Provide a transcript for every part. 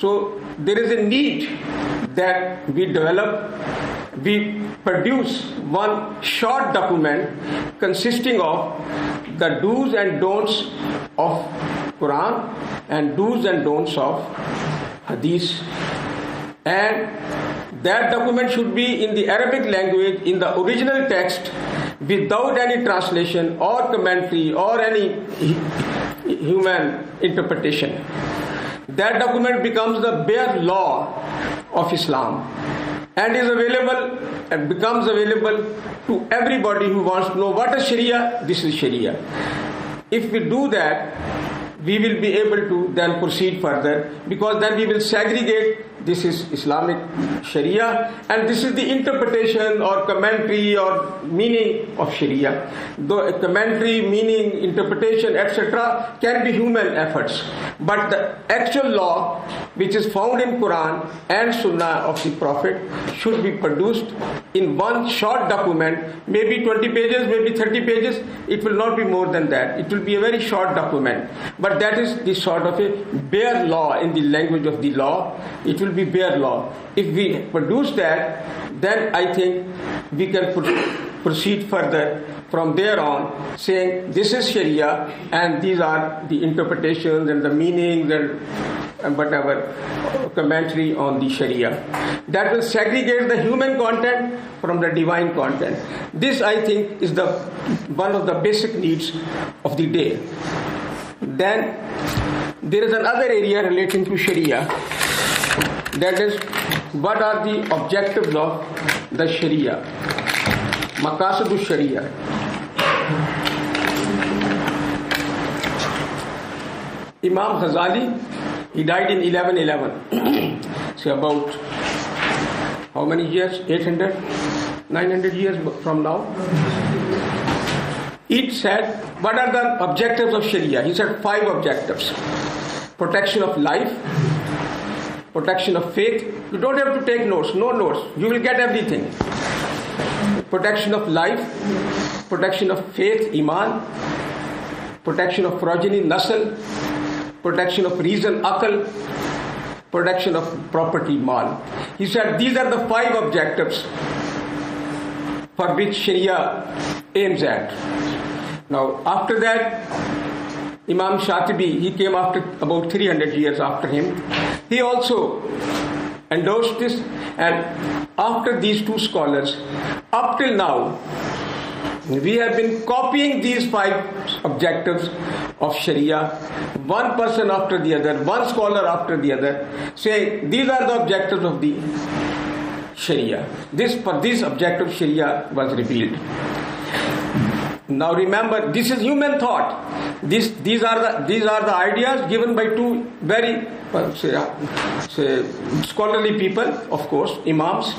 So there is a need that we develop, we produce one short document consisting of the do's and don'ts of Quran and do's and don'ts of Hadith. And that document should be in the Arabic language in the original text without any translation or commentary or any human interpretation. That document becomes the bare law of Islam and is available and becomes available to everybody who wants to know what is Sharia, this is Sharia. If we do that, we will be able to then proceed further because then we will segregate this is Islamic Sharia and this is the interpretation or commentary or meaning of Sharia. The commentary, meaning, interpretation, etc., can be human efforts. But the actual law, which is found in Quran and Sunnah of the Prophet, should be produced in one short document, maybe 20 pages, maybe 30 pages. It will not be more than that. It will be a very short document. But that is the sort of a bare law in the language of the law. It will be bare law. If we produce that, then I think we can proceed further from there on, saying this is Sharia and these are the interpretations and the meanings and whatever commentary on the Sharia. That will segregate the human content from the divine content. This, I think, is the one of the basic needs of the day. Then there is another area relating to Sharia that is, what are the objectives of the Sharia? Maqasid Sharia. Imam Ghazali, he died in 1111. so about how many years? 800? 900 years from now? It said, what are the objectives of Sharia? He said five objectives. Protection of life, protection of faith. You don't have to take notes, no notes. You will get everything. Protection of life, protection of faith, iman, protection of progeny, nasl, protection of reason, akal, protection of property, mal. He said these are the five objectives for which Sharia aims at. Now, after that, Imam Shatibi, he came after about 300 years after him. He also endorsed this, and after these two scholars, up till now, we have been copying these five objectives of Sharia, one person after the other, one scholar after the other, saying these are the objectives of the Sharia. This for this objective Sharia was revealed. Now remember, this is human thought. This, these are the these are the ideas given by two very uh, say, uh, say scholarly people, of course, imams,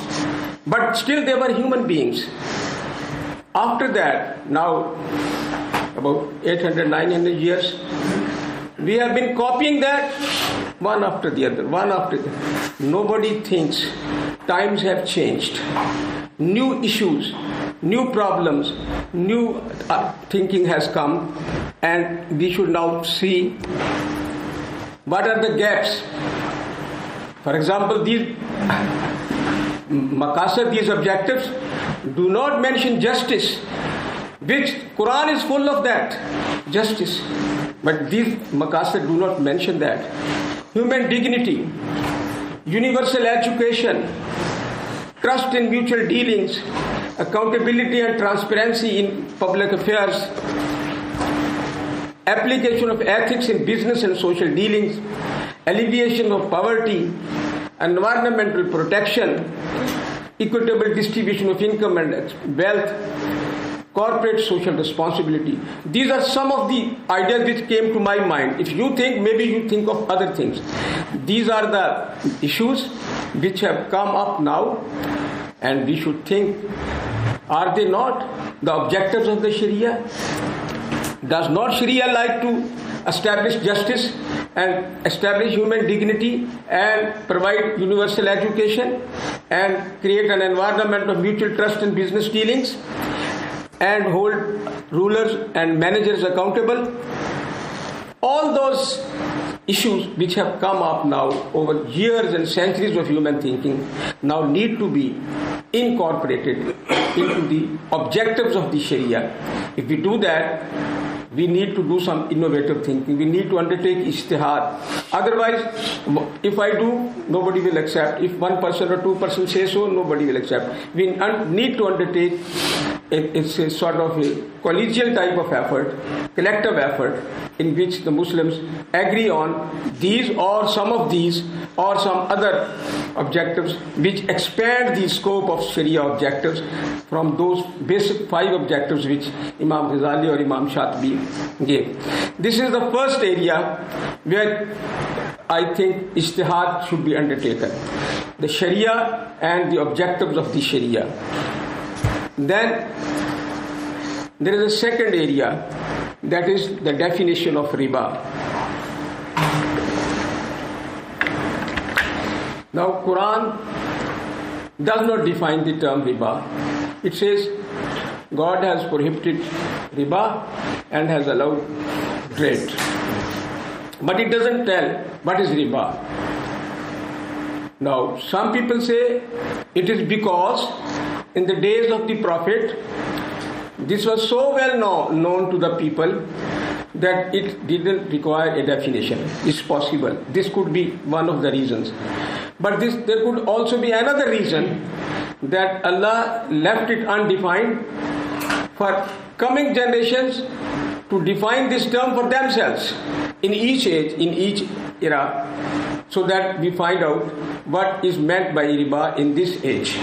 but still they were human beings. After that, now about 800, 900 years, we have been copying that one after the other, one after the other. Nobody thinks times have changed. New issues new problems, new uh, thinking has come, and we should now see what are the gaps. For example, these maqasid, these objectives, do not mention justice, which Quran is full of that, justice. But these maqasid do not mention that. Human dignity, universal education, trust in mutual dealings, accountability and transparency in public affairs, application of ethics in business and social dealings, alleviation of poverty, environmental protection, equitable distribution of income and wealth, corporate social responsibility. These are some of the ideas which came to my mind. If you think, maybe you think of other things. These are the issues which have come up now, and we should think are they not the objectives of the Sharia? Does not Sharia like to establish justice and establish human dignity and provide universal education and create an environment of mutual trust in business dealings and hold rulers and managers accountable? All those issues which have come up now over years and centuries of human thinking now need to be incorporated into the objectives of the Sharia. If we do that, we need to do some innovative thinking. We need to undertake ijtihad. Otherwise, if I do, nobody will accept. If one person or two person say so, nobody will accept. We need to undertake it's a sort of a collegial type of effort, collective effort, in which the Muslims agree on these or some of these or some other objectives which expand the scope of Sharia objectives from those basic five objectives which Imam Ghazali or Imam Shatibi gave. This is the first area where I think ijtihad should be undertaken. The Sharia and the objectives of the Sharia. Then there is a second area that is the definition of riba. Now Quran does not define the term riba. It says God has prohibited riba and has allowed trade. But it doesn't tell what is riba. Now, some people say it is because in the days of the Prophet, this was so well known, known to the people that it didn't require a definition. It's possible. This could be one of the reasons. But this, there could also be another reason that Allah left it undefined for coming generations to define this term for themselves in each age, in each era, so that we find out what is meant by riba in this age.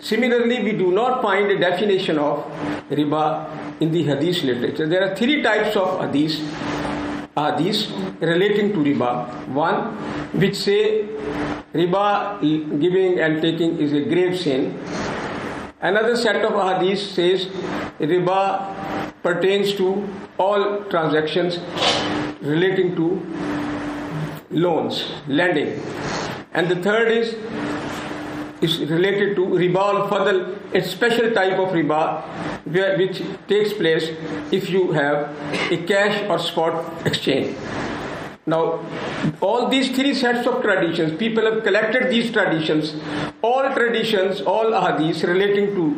Similarly, we do not find a definition of riba in the hadith literature. There are three types of hadith, hadith relating to riba. One, which say riba giving and taking is a grave sin. Another set of hadith says riba pertains to all transactions relating to loans, lending. And the third is is related to riba al-fadl, a special type of riba which takes place if you have a cash or spot exchange. Now, all these three sets of traditions, people have collected these traditions, all traditions, all hadiths relating to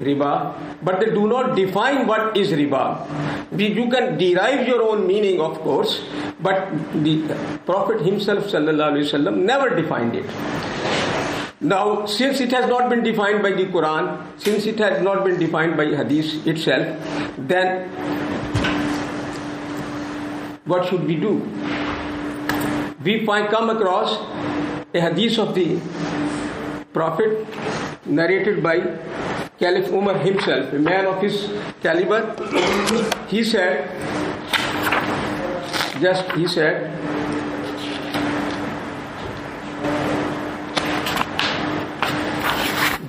riba, but they do not define what is riba. You can derive your own meaning, of course, but the Prophet himself, sallallahu alaihi wasallam, never defined it. Now, since it has not been defined by the Quran, since it has not been defined by Hadith itself, then what should we do? We find come across a Hadith of the Prophet narrated by Caliph Umar himself, a man of his caliber. He said, just he said,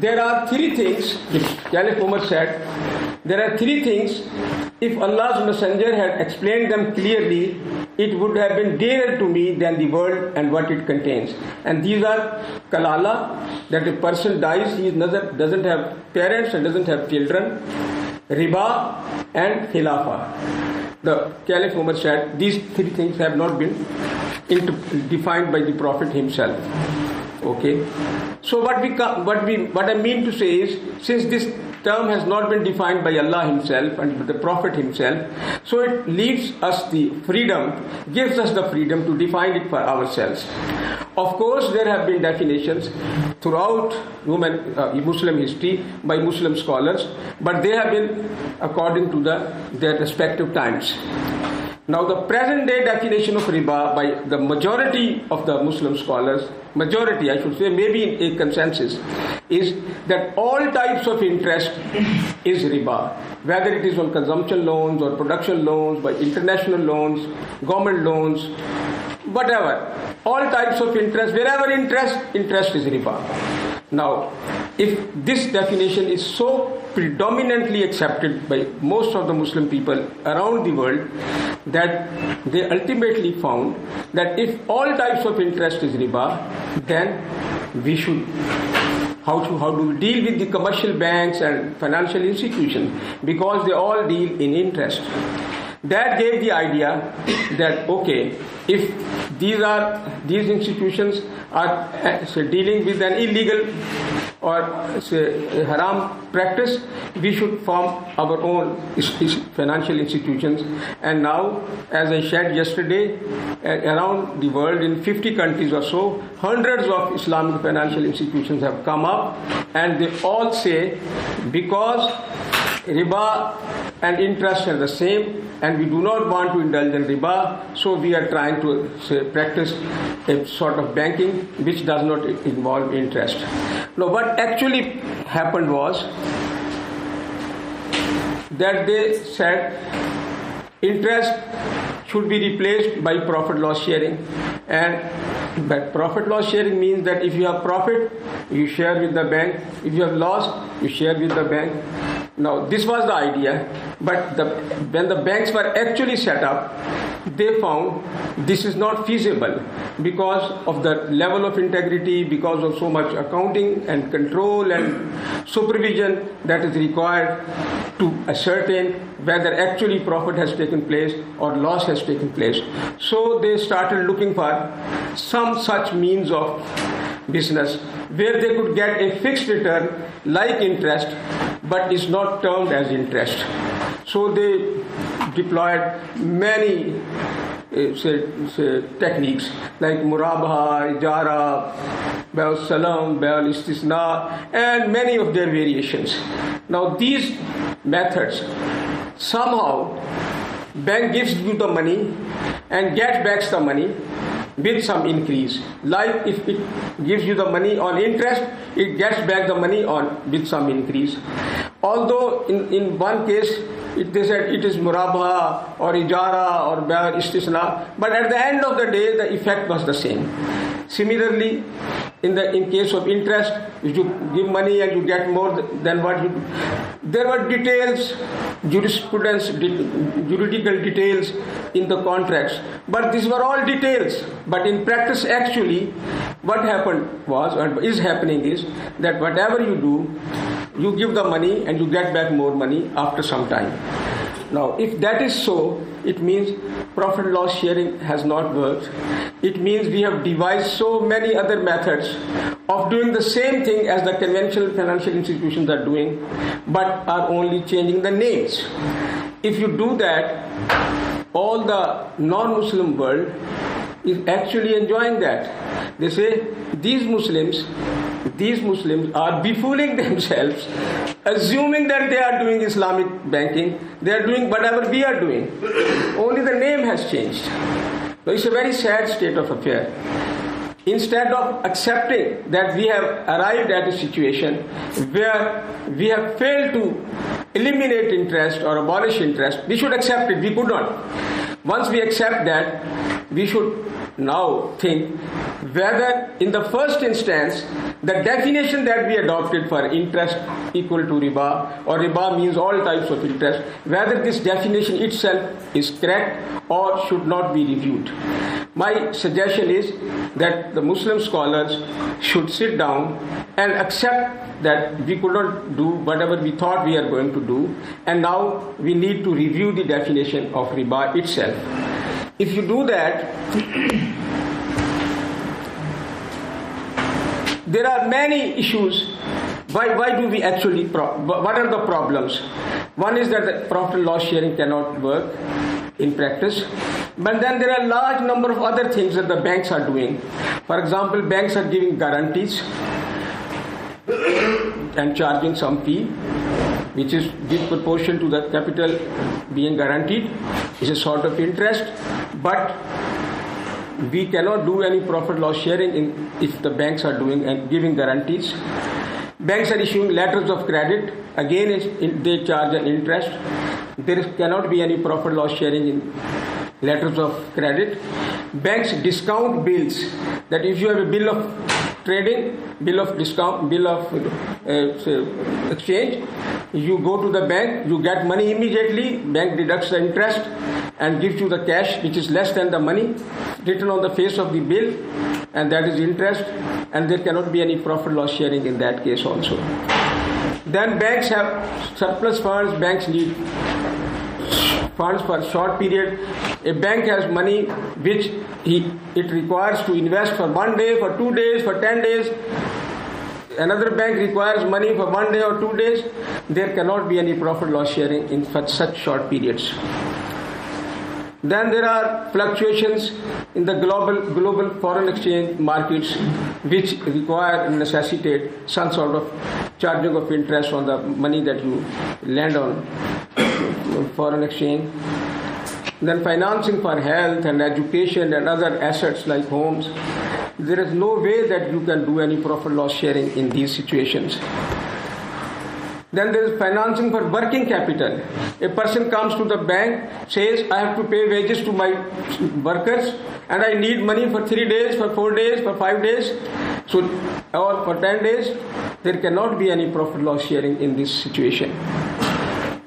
There are three things, Caliph Umar said, there are three things. If Allah's Messenger had explained them clearly, it would have been dearer to me than the world and what it contains. And these are kalala, that a person dies, he doesn't have parents and doesn't have children, riba, and khilafa. The Caliph Umar said these three things have not been defined by the Prophet himself. Okay. So what we what we what I mean to say is since this term has not been defined by Allah Himself and the Prophet Himself, so it leaves us the freedom, gives us the freedom to define it for ourselves. Of course, there have been definitions throughout human, uh, Muslim history by Muslim scholars, but they have been according to the, their respective times. Now, the present day definition of riba by the majority of the Muslim scholars, majority I should say, maybe in a consensus, is that all types of interest is riba, whether it is on consumption loans or production loans, by international loans, government loans, whatever. All types of interest, wherever interest, interest is riba. Now, if this definition is so predominantly accepted by most of the Muslim people around the world that they ultimately found that if all types of interest is riba, then we should how to how do we deal with the commercial banks and financial institutions because they all deal in interest. That gave the idea that okay, if these are these institutions are say, dealing with an illegal or say, haram practice, we should form our own financial institutions. And now, as I shared yesterday, around the world in 50 countries or so, hundreds of Islamic financial institutions have come up, and they all say because riba and interest are the same and we do not want to indulge in riba so we are trying to say, practice a sort of banking which does not involve interest. Now what actually happened was that they said interest should be replaced by profit loss sharing and but profit loss sharing means that if you have profit you share with the bank. If you have loss you share with the bank now, this was the idea, but the, when the banks were actually set up, they found this is not feasible because of the level of integrity, because of so much accounting and control and supervision that is required to ascertain whether actually profit has taken place or loss has taken place. So they started looking for some such means of business where they could get a fixed return like interest but is not termed as interest. So they deployed many uh, say, say, techniques like murabaha, ijara, bel salam, bel istisna, and many of their variations. Now these methods somehow bank gives you the money and gets back the money with some increase. Like if it gives you the money on interest, it gets back the money on with some increase. Although in, in one case it, they said it is murabaha or ijara or bayar istisna, but at the end of the day the effect was the same. Similarly, in the in case of interest, you give money and you get more than what you, there were details, jurisprudence, juridical details in the contracts, but these were all details. But in practice, actually, what happened was and is happening is that whatever you do, you give the money and you get back more money after some time. Now, if that is so, it means profit loss sharing has not worked. It means we have devised so many other methods of doing the same thing as the conventional financial institutions are doing, but are only changing the names. If you do that, all the non Muslim world is actually enjoying that. They say these Muslims, these Muslims are befooling themselves, assuming that they are doing Islamic banking. They are doing whatever we are doing. Only the name has changed. So it's a very sad state of affair. Instead of accepting that we have arrived at a situation where we have failed to eliminate interest or abolish interest, we should accept it. We could not. Once we accept that, we should now think whether in the first instance the definition that we adopted for interest equal to riba or riba means all types of interest whether this definition itself is correct or should not be reviewed. My suggestion is that the muslim scholars should sit down and accept that we could not do whatever we thought we are going to do and now we need to review the definition of riba itself if you do that, there are many issues. Why, why do we actually, pro- what are the problems? One is that the profit loss sharing cannot work in practice. But then there are large number of other things that the banks are doing. For example, banks are giving guarantees and charging some fee which is with proportion to the capital being guaranteed. Is a sort of interest but we cannot do any profit loss sharing in, if the banks are doing and giving guarantees. Banks are issuing letters of credit. Again they charge an interest. There cannot be any profit loss sharing in letters of credit. Banks discount bills. That if you have a bill of trading, bill of discount, bill of uh, exchange. You go to the bank, you get money immediately, bank deducts the interest and gives you the cash which is less than the money written on the face of the bill and that is interest and there cannot be any profit loss sharing in that case also. Then banks have surplus funds, banks need funds for short period A bank has money which he, it requires to invest for one day, for two days, for ten days. Another bank requires money for one day or two days. There cannot be any profit loss sharing in such short periods. Then there are fluctuations in the global global foreign exchange markets which require and necessitate some sort of charging of interest on the money that you lend on foreign exchange. Then financing for health and education and other assets like homes. There is no way that you can do any profit loss sharing in these situations. Then there is financing for working capital. A person comes to the bank, says, I have to pay wages to my workers and I need money for three days, for four days, for five days, so or for ten days. There cannot be any profit loss sharing in this situation.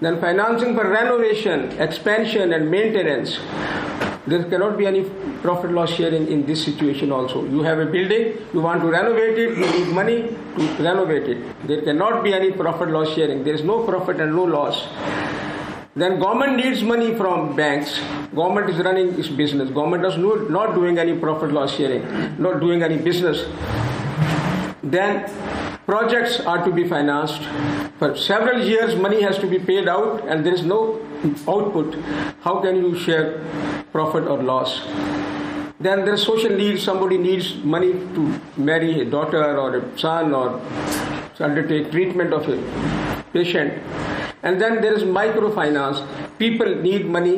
Then financing for renovation, expansion, and maintenance. There cannot be any profit loss sharing in this situation also. You have a building, you want to renovate it, you need money to renovate it. There cannot be any profit loss sharing. There is no profit and no loss. Then government needs money from banks. Government is running its business. Government is not doing any profit loss sharing, not doing any business. Then projects are to be financed. For several years, money has to be paid out, and there is no output. How can you share profit or loss? Then there's social needs. Somebody needs money to marry a daughter or a son or undertake treatment of a patient. And then there is microfinance. People need money.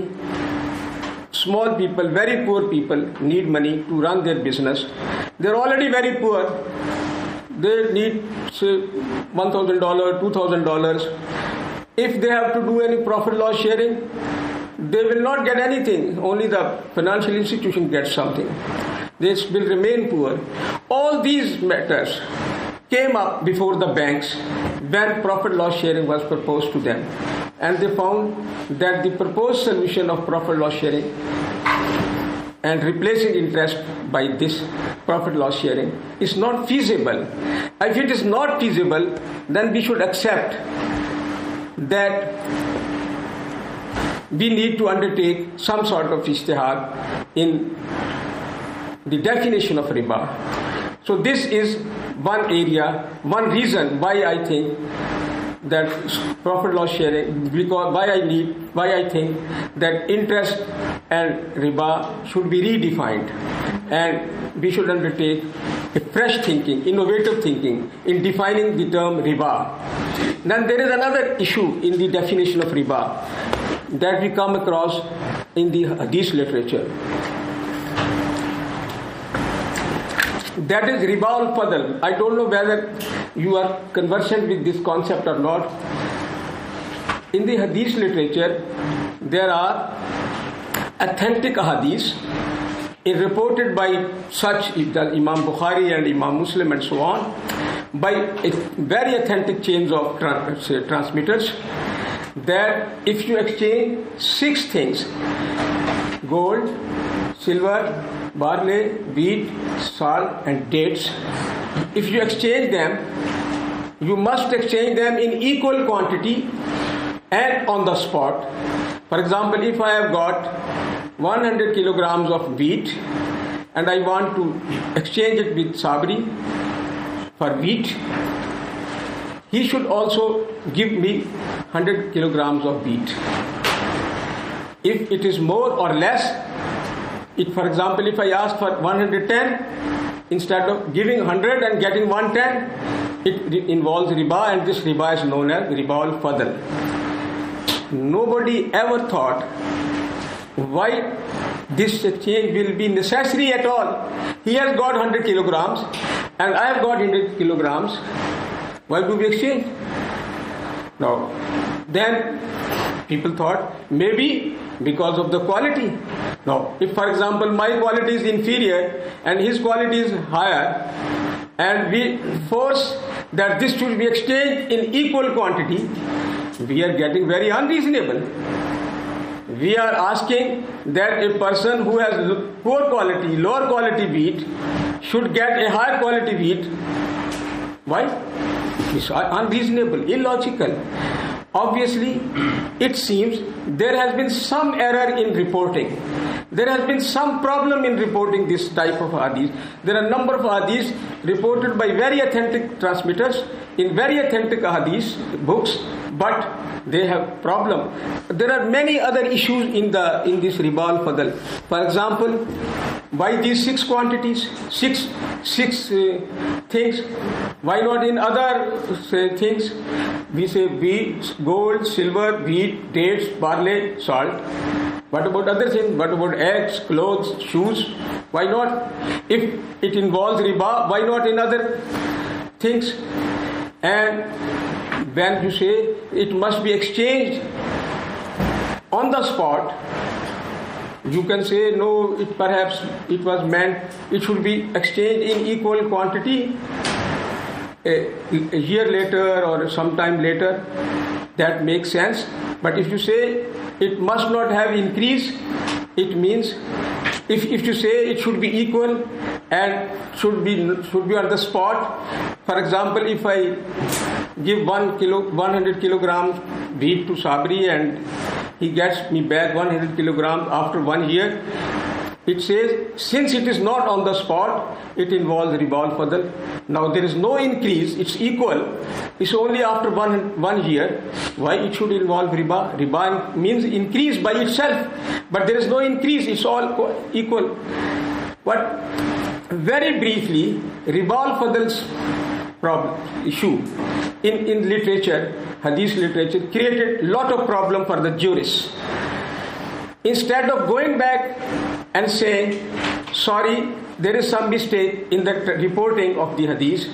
Small people, very poor people need money to run their business. They're already very poor. They need, say, $1,000, $2,000. If they have to do any profit loss sharing, they will not get anything. Only the financial institution gets something. They will remain poor. All these matters came up before the banks when profit loss sharing was proposed to them. And they found that the proposed solution of profit loss sharing and replacing interest by this profit loss sharing is not feasible. If it is not feasible, then we should accept that we need to undertake some sort of ijtihad in the definition of riba. So this is one area, one reason why I think that profit loss sharing, because why I need, why I think that interest and riba should be redefined, and we should undertake a fresh thinking, innovative thinking in defining the term riba. Then there is another issue in the definition of riba that we come across in the hadith literature. That is riba al fadl. I don't know whether you are conversant with this concept or not. In the hadith literature, there are authentic hadiths reported by such Imam Bukhari and Imam Muslim and so on by very authentic chains of uh, transmitters that if you exchange six things gold, silver, barley, wheat, salt, and dates if you exchange them, you must exchange them in equal quantity and on the spot. For example, if I have got 100 kilograms of wheat and I want to exchange it with Sabri for wheat, he should also give me 100 kilograms of wheat. If it is more or less, it, for example, if I ask for 110, instead of giving 100 and getting 110, it involves riba, and this riba is known as riba al fadl. Nobody ever thought why this change will be necessary at all. He has got 100 kilograms, and I have got 100 kilograms. Why do we exchange? Now, then people thought maybe because of the quality. Now, if for example my quality is inferior and his quality is higher, and we force that this should be exchanged in equal quantity, we are getting very unreasonable. We are asking that a person who has poor quality, lower quality wheat should get a higher quality wheat. Why? It's unreasonable, illogical. obviously it seems there has been some error in reporting there has been some problem in reporting this type of hadith there are a number of hadiths reported by very authentic transmitters in very authentic hadith books but they have problem. There are many other issues in the in this ribal fadl for example why these six quantities six six uh, things? Why not in other things? We say wheat gold silver wheat dates barley salt. What about other things? What about eggs clothes shoes? Why not? If it involves riba why not in other things and when you say it must be exchanged on the spot you can say no it perhaps it was meant it should be exchanged in equal quantity. A, a year later or sometime later that makes sense. But if you say it must not have increased it means if, if you say it should be equal and should be should be on the spot for example if i give 1 kilo 100 kilograms wheat to sabri and he gets me back 100 kilograms after one year it says since it is not on the spot it involves ribal fadl now there is no increase it's equal it's only after one one year. Why it should involve riba? Riba means increase by itself but there is no increase it's all equal. But very briefly ribal fadl's problem issue. In in literature hadith literature created lot of problem for the jurists. Instead of going back and saying sorry there is some mistake in the reporting of the hadith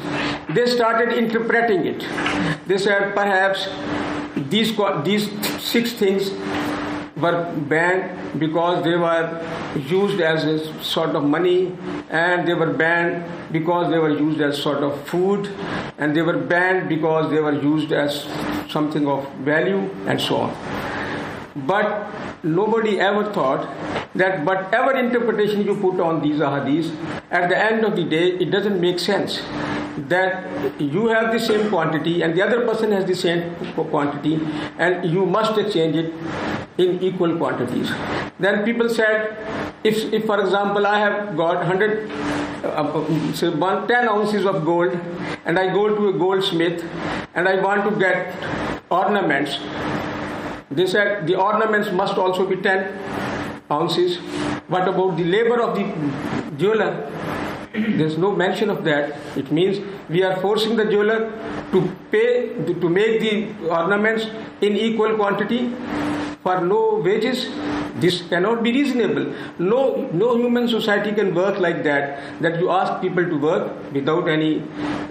they started interpreting it. They said perhaps these these six things were banned because they were used as a sort of money and they were banned because they were used as sort of food and they were banned because they were used as something of value and so on but nobody ever thought that whatever interpretation you put on these ahadith, at the end of the day, it doesn't make sense. That you have the same quantity and the other person has the same quantity, and you must exchange it in equal quantities. Then people said, if, if for example, I have got 100, uh, one, 10 ounces of gold, and I go to a goldsmith and I want to get ornaments they said the ornaments must also be 10 ounces. What about the labor of the jeweler? There's no mention of that. It means we are forcing the jeweler to pay, to make the ornaments in equal quantity for low wages. This cannot be reasonable. No, no human society can work like that, that you ask people to work without any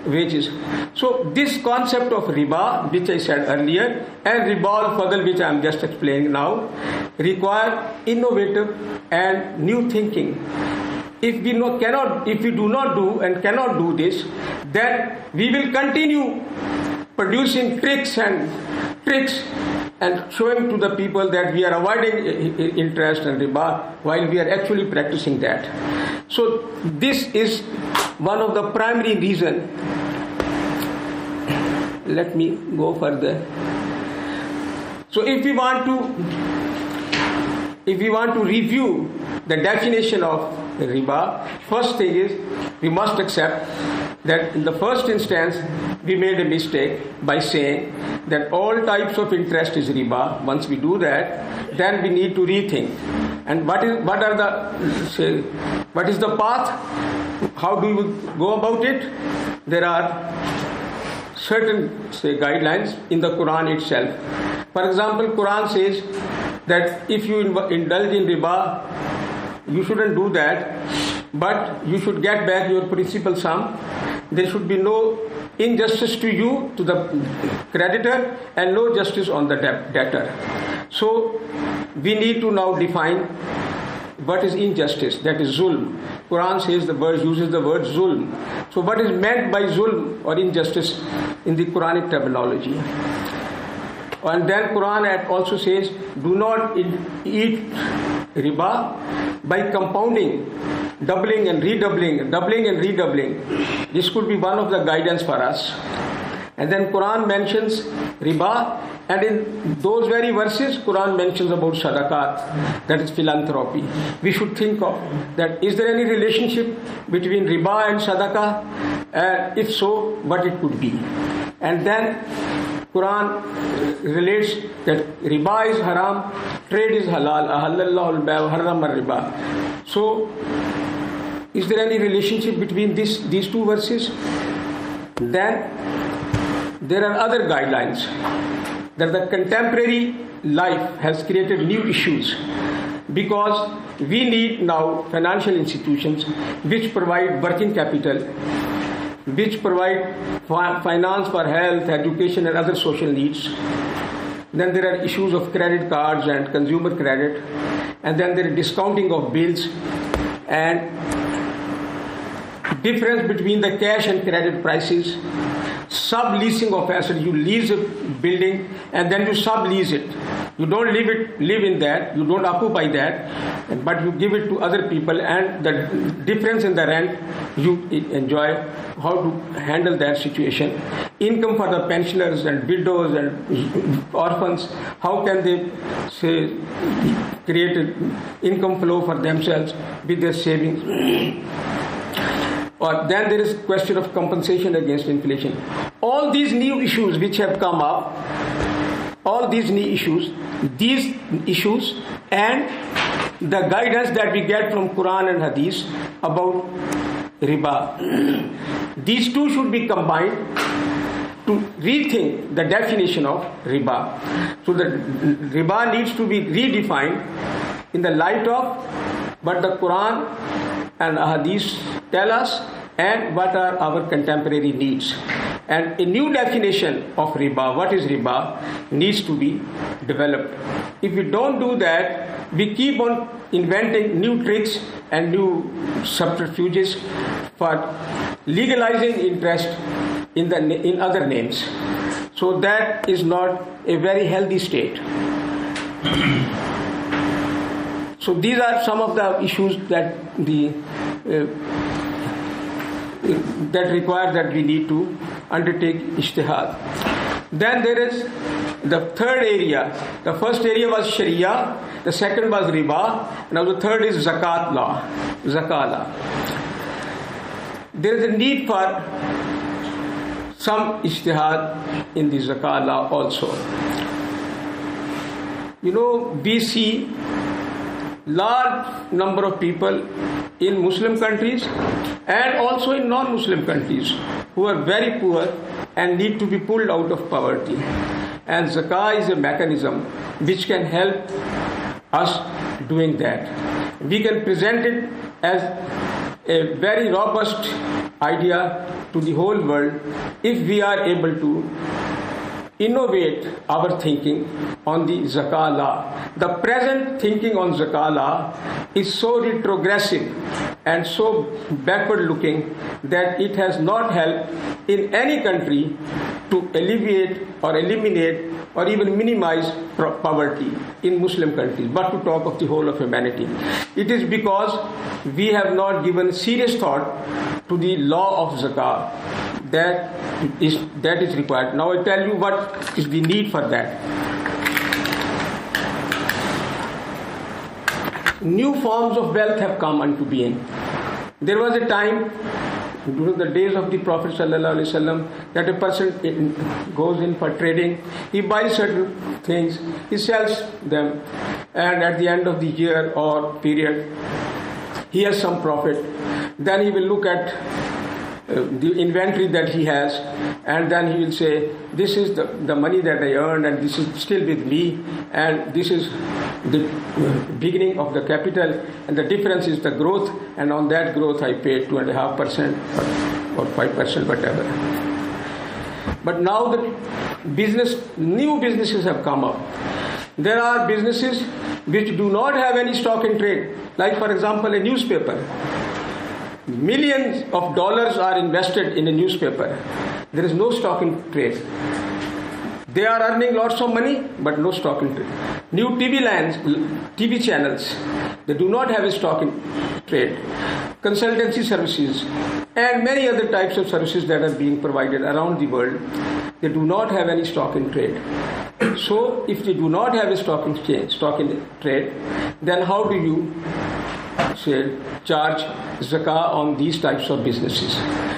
wages. So, this concept of riba, which I said earlier, and ribal fadl, which I am just explaining now, require innovative and new thinking if we no, cannot if we do not do and cannot do this then we will continue producing tricks and tricks and showing to the people that we are avoiding interest and riba while we are actually practicing that. So this is one of the primary reason. Let me go further. So if we want to if we want to review the definition of riba, first thing is we must accept that in the first instance we made a mistake by saying that all types of interest is riba. Once we do that, then we need to rethink. And what is what are the say, what is the path? How do we go about it? There are certain say guidelines in the Quran itself. For example, Quran says that if you indulge in riba, you shouldn't do that but you should get back your principal sum. There should be no injustice to you, to the creditor, and no justice on the debtor. So we need to now define what is injustice, that is zulm. Quran says the word uses the word zulm. So what is meant by zulm or injustice in the Quranic terminology? And then Quran also says, do not eat riba by compounding doubling and redoubling, doubling and redoubling. This could be one of the guidance for us. And then Quran mentions riba And in those very verses, Quran mentions about sadaqat, that is philanthropy. We should think of that is there any relationship between riba and sadaqah? And if so, what it could be. And then Quran relates that riba is haram, trade is halal, ahallallahu al-bay' haram riba. So, is there any relationship between this, these two verses? Then there are other guidelines that the contemporary life has created new issues because we need now financial institutions which provide working capital which provide finance for health education and other social needs then there are issues of credit cards and consumer credit and then there is discounting of bills and difference between the cash and credit prices subleasing of assets. You lease a building and then you sublease it. You don't live it, live in that. You don't occupy that, but you give it to other people. And the difference in the rent, you enjoy. How to handle that situation? Income for the pensioners and widows and orphans. How can they say create an income flow for themselves with their savings? Or then there is question of compensation against inflation. All these new issues which have come up, all these new issues, these issues and the guidance that we get from Quran and Hadith about riba. These two should be combined to rethink the definition of riba. So the riba needs to be redefined in the light of what the Quran and Hadith tell us and what are our contemporary needs. And a new definition of riba, what is riba, needs to be developed. If we don't do that, we keep on inventing new tricks and new subterfuges for legalizing interest in, the, in other names. So that is not a very healthy state. so these are some of the issues that the uh, that require that we need to undertake ijtihad. Then there is the third area. The first area was Sharia, the second was riba, now the third is zakat law, zakat law. There is a need for some ijtihad in the zakat law also. You know, see large number of people in Muslim countries and also in non-Muslim countries who are very poor and need to be pulled out of poverty. And zakah is a mechanism which can help us doing that. We can present it as a very robust idea to the whole world if we are able to innovate our thinking on the zakah law. The present thinking on zakah law is so retrogressive and so backward looking that it has not helped in any country to alleviate or eliminate or even minimize poverty in Muslim countries, but to talk of the whole of humanity. It is because we have not given serious thought to the law of zakah that is that is required. Now I tell you what is the need for that. New forms of wealth have come unto being. There was a time during the days of the Prophet ﷺ that a person goes in for trading, he buys certain things, he sells them, and at the end of the year or period, he has some profit. Then he will look at the inventory that he has, and then he will say, This is the, the money that I earned, and this is still with me, and this is the beginning of the capital, and the difference is the growth, and on that growth I paid 2.5% or 5%, whatever. But now the business, new businesses have come up. There are businesses which do not have any stock in trade, like, for example, a newspaper Millions of dollars are invested in a newspaper. There is no stock in trade. They are earning lots of money, but no stock in trade. New TV lands, TV channels, they do not have a stock in trade. Consultancy services and many other types of services that are being provided around the world, they do not have any stock in trade. So if they do not have a stock exchange, stock in trade, then how do you say charge zakah on these types of businesses?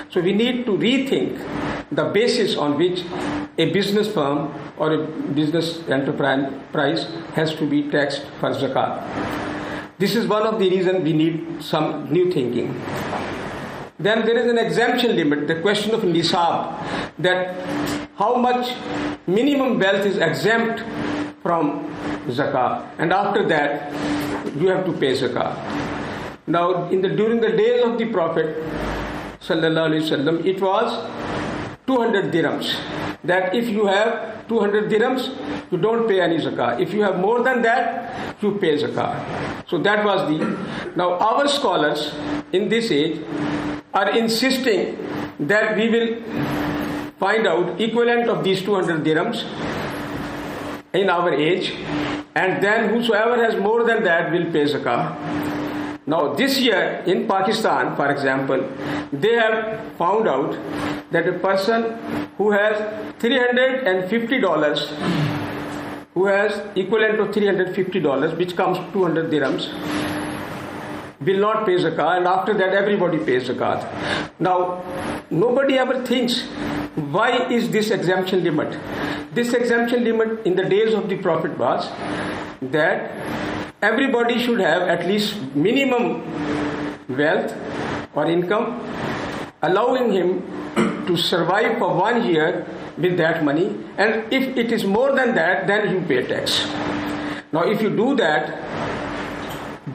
So we need to rethink the basis on which a business firm or a business enterprise has to be taxed for zakat. This is one of the reasons we need some new thinking. Then there is an exemption limit, the question of nisab, that how much minimum wealth is exempt from zakah, and after that you have to pay zakah. Now, in the, during the days of the Prophet, sallallahu alaihi wasallam, it was 200 dirhams. That if you have 200 dirhams, you don't pay any zakah. If you have more than that, you pay zakah. So that was the. Now, our scholars in this age are insisting that we will find out equivalent of these 200 dirhams in our age and then whosoever has more than that will pay zakah now this year in pakistan for example they have found out that a person who has 350 dollars who has equivalent of 350 dollars which comes 200 dirhams will not pay zakat, and after that everybody pays zakat. Now, nobody ever thinks why is this exemption limit? This exemption limit in the days of the Prophet was that everybody should have at least minimum wealth or income, allowing him to survive for one year with that money, and if it is more than that, then you pay tax. Now, if you do that,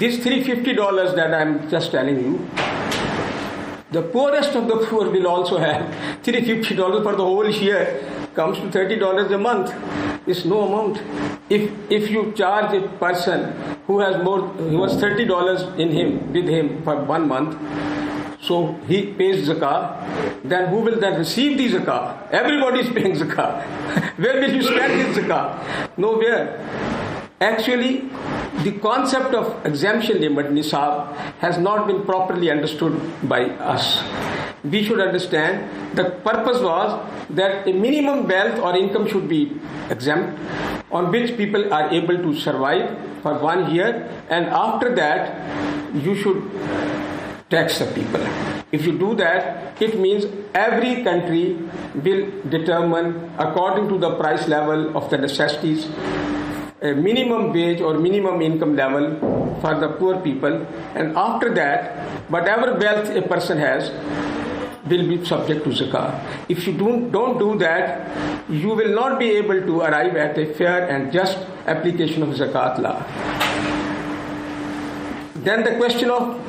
this $350 that I'm just telling you, the poorest of the poor will also have $350 for the whole year, comes to $30 a month. It's no amount. If, if you charge a person who has more, who has $30 in him, with him for one month, so he pays zakah, then who will then receive the zakah? Everybody is paying zakah. Where will you spend this zakah? Nowhere. Actually, the concept of exemption limit nisab has not been properly understood by us. We should understand the purpose was that a minimum wealth or income should be exempt on which people are able to survive for one year and after that you should tax the people. If you do that, it means every country will determine according to the price level of the necessities a minimum wage or minimum income level for the poor people. And after that whatever wealth a person has will be subject to zakah. If you don't, don't do that you will not be able to arrive at a fair and just application of zakat law. Then the question of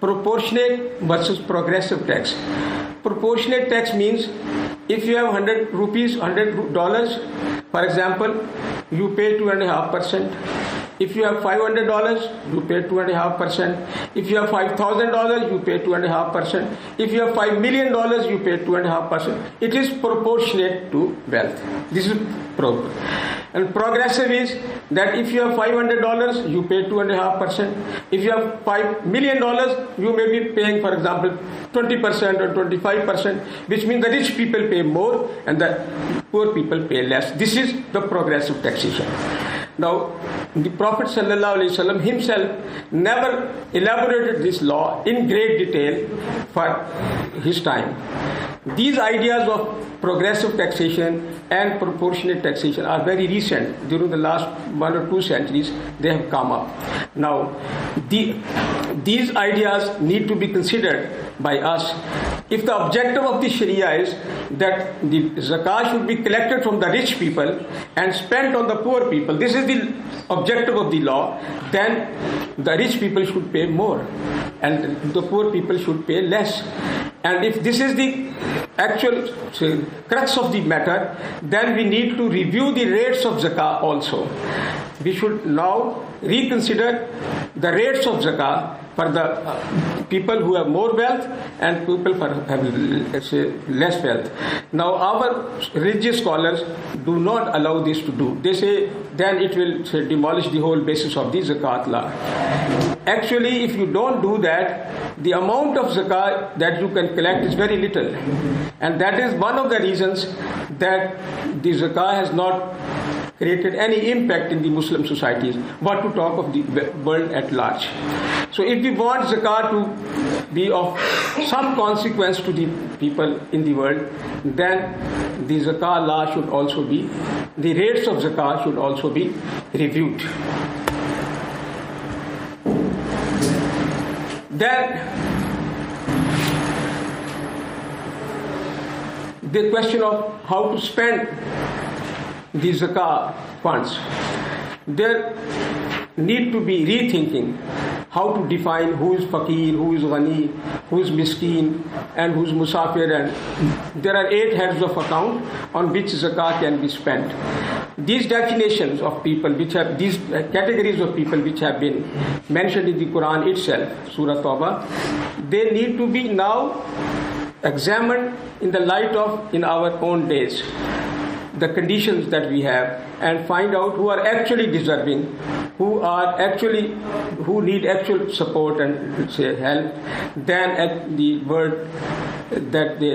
proportionate versus progressive tax. Proportionate tax means if you have 100 rupees 100 dollars for example you pay two and a half percent. If you have five hundred dollars, you pay two and a half percent. If you have five thousand dollars, you pay two and a half percent. If you have five million dollars, you pay two and a half percent. It is proportionate to wealth. This is proper. And progressive is that if you have five hundred dollars, you pay two and a half percent. If you have five million dollars, you may be paying, for example, twenty percent or twenty-five percent, which means the rich people pay more and the poor people pay less. This is the progressive taxation. Now, the Prophet ﷺ himself never elaborated this law in great detail for his time. These ideas of progressive taxation and proportionate taxation are very recent. During the last one or two centuries, they have come up. Now, the, these ideas need to be considered by us. If the objective of the Sharia is that the zakah should be collected from the rich people and spent on the poor people, this is the objective of the law, then the rich people should pay more and the poor people should pay less. And if this is the actual say, crux of the matter, then we need to review the rates of zakah also. We should now reconsider the rates of zakah for the uh, people who have more wealth and people who have say, less wealth. Now, our religious scholars do not allow this to do. They say then it will say, demolish the whole basis of the zakat law. Actually, if you don't do that, the amount of zakat that you can collect is very little. And that is one of the reasons that the zakat has not created any impact in the Muslim societies, what to talk of the world at large. So if we want zakat to be of some consequence to the people in the world, then the zakat law should also be, the rates of zakat should also be reviewed. Then the question of how to spend the zakah funds. There need to be rethinking how to define who is fakir, who is ghani, who is miskin, and who is musafir. And there are eight heads of account on which zakat can be spent. These definitions of people, which have these categories of people which have been mentioned in the Quran itself, Surah Tawbah, they need to be now examined in the light of in our own days the conditions that we have and find out who are actually deserving, who are actually who need actual support and say help, than at the word that they,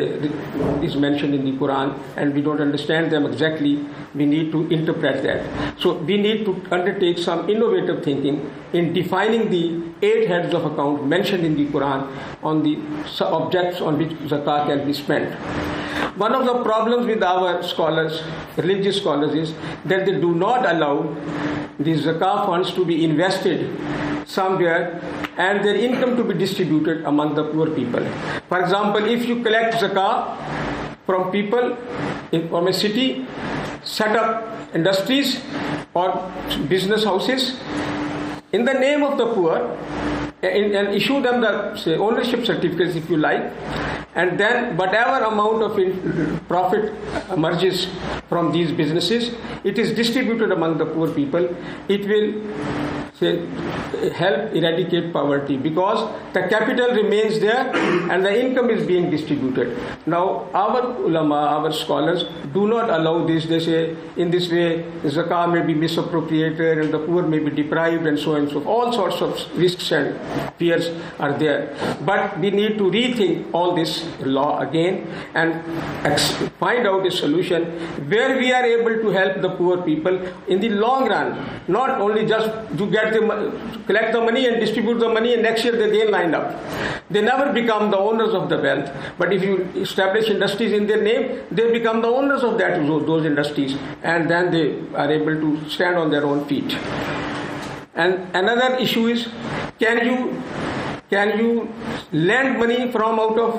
is mentioned in the Quran, and we don't understand them exactly. We need to interpret that. So we need to undertake some innovative thinking in defining the eight heads of account mentioned in the Quran on the objects on which zakat can be spent. One of the problems with our scholars, religious is that they do not allow the zakah funds to be invested somewhere and their income to be distributed among the poor people. For example, if you collect zakah from people in, from a city, set up industries or business houses in the name of the poor and issue them the say, ownership certificates if you like. And then whatever amount of profit emerges from these businesses it is distributed among the poor people. It will help eradicate poverty because the capital remains there and the income is being distributed. Now, our ulama, our scholars do not allow this. They say in this way, zakah may be misappropriated and the poor may be deprived and so on and so forth. All sorts of risks and fears are there. But we need to rethink all this law again and find out a solution where we are able to help the poor people in the long run, not only just to get the, collect the money and distribute the money, and next year they again line up. They never become the owners of the wealth. But if you establish industries in their name, they become the owners of that those industries, and then they are able to stand on their own feet. And another issue is, can you can you lend money from out of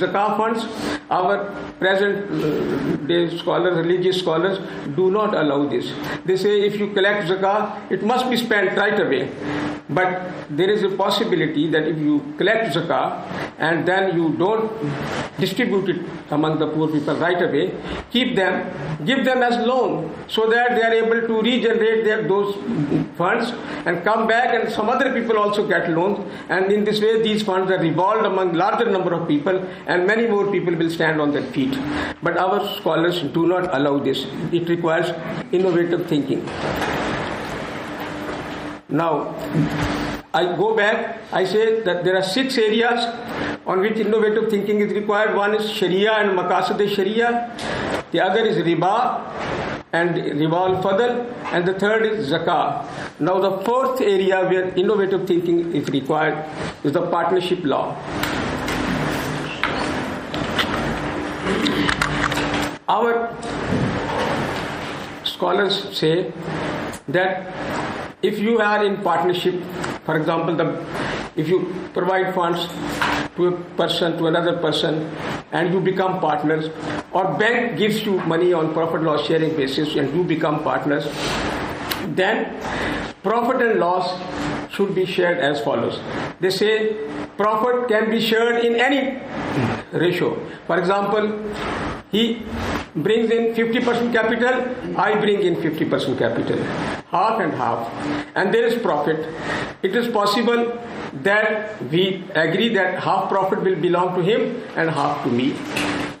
zakah funds? Our present uh, day scholars, religious scholars, do not allow this. They say if you collect zakah, it must be spent right away. But there is a possibility that if you collect zakah and then you don't distribute it among the poor people right away, keep them, give them as loan so that they are able to regenerate their, those funds and come back and some other people also get loans and in this way these funds are revolved among larger number of people and many more people will stand on their feet. But our scholars do not allow this. It requires innovative thinking. Now, I go back, I say that there are six areas on which innovative thinking is required. One is Sharia and Maqasid Sharia, the other is Riba and Riba Fadl, and the third is Zakah. Now, the fourth area where innovative thinking is required is the partnership law. Our scholars say that if you are in partnership, for example, the, if you provide funds to a person, to another person, and you become partners, or bank gives you money on profit loss sharing basis and you become partners, then profit and loss should be shared as follows. They say profit can be shared in any ratio. For example, he brings in 50% capital, I bring in 50% capital, half and half, and there is profit. It is possible that we agree that half profit will belong to him and half to me.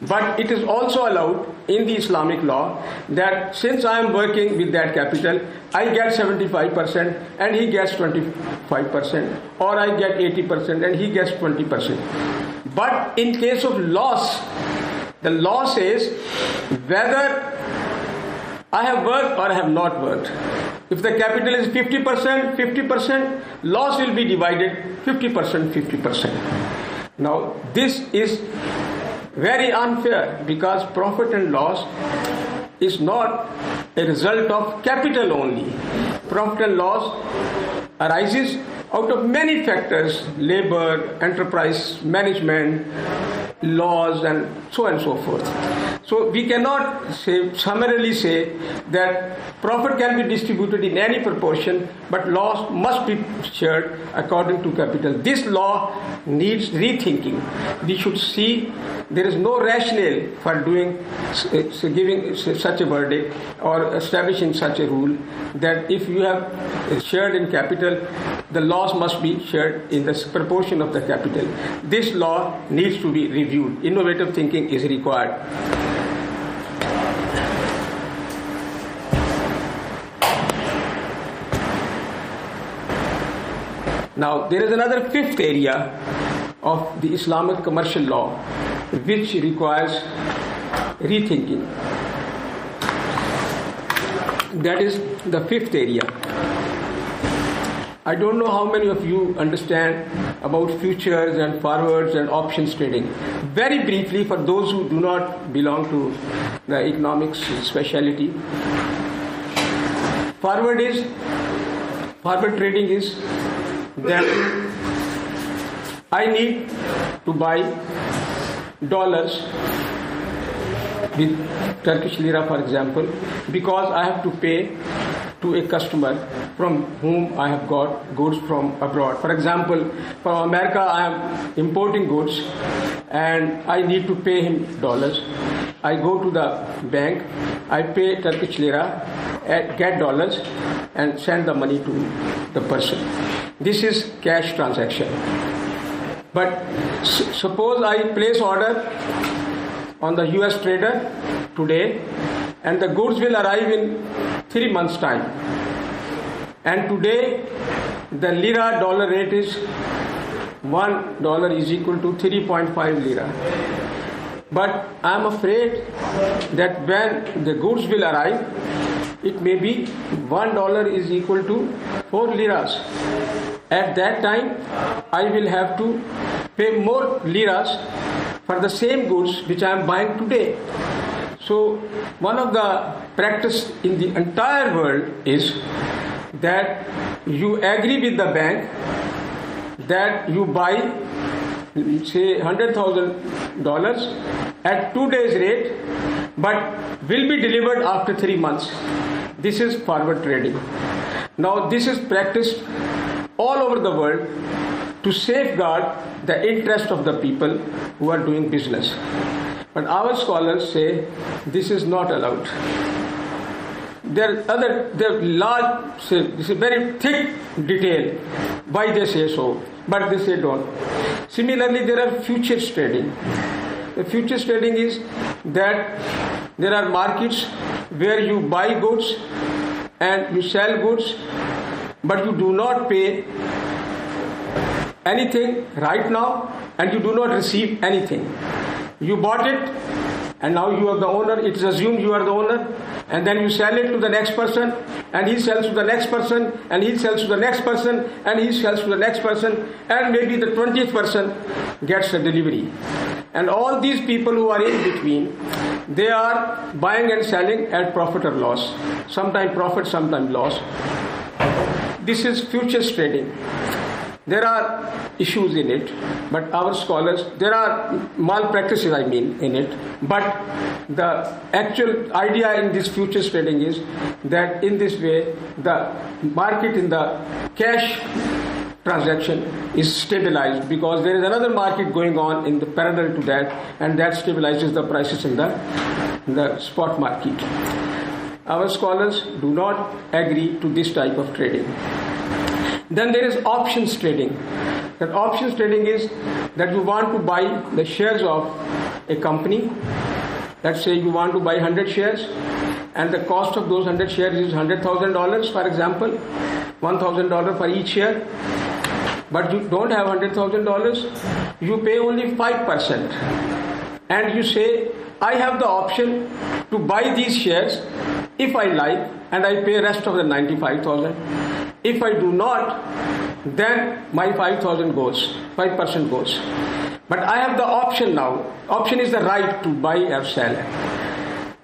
But it is also allowed in the Islamic law that since I am working with that capital, I get 75% and he gets 25%, or I get 80% and he gets 20%. But in case of loss, the law says whether I have worked or I have not worked. If the capital is 50%, 50%, loss will be divided 50%, 50%. Now, this is very unfair because profit and loss is not a result of capital only. Profit and loss arises out of many factors labor, enterprise management, laws, and so on and so forth. So we cannot say summarily say that profit can be distributed in any proportion, but loss must be shared according to capital. This law needs rethinking. We should see there is no rationale for doing giving such a verdict or establishing such a rule that if you have shared in capital, the loss must be shared in the proportion of the capital. This law needs to be reviewed. Innovative thinking is required. Now, there is another fifth area of the Islamic commercial law which requires rethinking. That is the fifth area. I don't know how many of you understand about futures and forwards and options trading. Very briefly, for those who do not belong to the economics specialty, forward is forward trading is that I need to buy dollars with Turkish lira, for example, because I have to pay to a customer from whom I have got goods from abroad. For example, from America, I am importing goods and I need to pay him dollars. I go to the bank, I pay Turkish lira, eh, get dollars, and send the money to the person. This is cash transaction. But suppose I place order on the US trader today and the goods will arrive in 3 months time. And today the lira dollar rate is 1 dollar is equal to 3.5 lira. But I am afraid that when the goods will arrive, it may be 1 dollar is equal to 4 liras. At that time, I will have to pay more liras for the same goods which I am buying today. So, one of the practice in the entire world is that you agree with the bank that you buy say $100,000 at two days rate but will be delivered after three months. This is forward trading. Now this is practiced all over the world to safeguard the interest of the people who are doing business. But our scholars say this is not allowed. There are other, there are large, say, this is very thick detail why they say so, but they say don't. Similarly, there are futures trading. The futures trading is that there are markets where you buy goods and you sell goods, but you do not pay anything right now and you do not receive anything. You bought it and now you are the owner. It is assumed you are the owner, and then you sell it to the next person, and he sells to the next person, and he sells to the next person, and he sells to the next person, and maybe the 20th person gets a delivery. And all these people who are in between, they are buying and selling at profit or loss. Sometimes profit, sometimes loss. This is futures trading. There are issues in it, but our scholars, there are malpractices, I mean, in it. But the actual idea in this futures trading is that in this way, the market in the cash transaction is stabilized because there is another market going on in the parallel to that, and that stabilizes the prices in the, in the spot market. Our scholars do not agree to this type of trading. Then there is options trading. That options trading is that you want to buy the shares of a company. Let's say you want to buy 100 shares, and the cost of those 100 shares is $100,000, for example, $1,000 for each share. But you don't have $100,000, you pay only 5%. And you say, I have the option to buy these shares If I like, and I pay rest of the 95,000. If I do not, then my 5,000 goes, 5% goes. But I have the option now. Option is the right to buy or sell.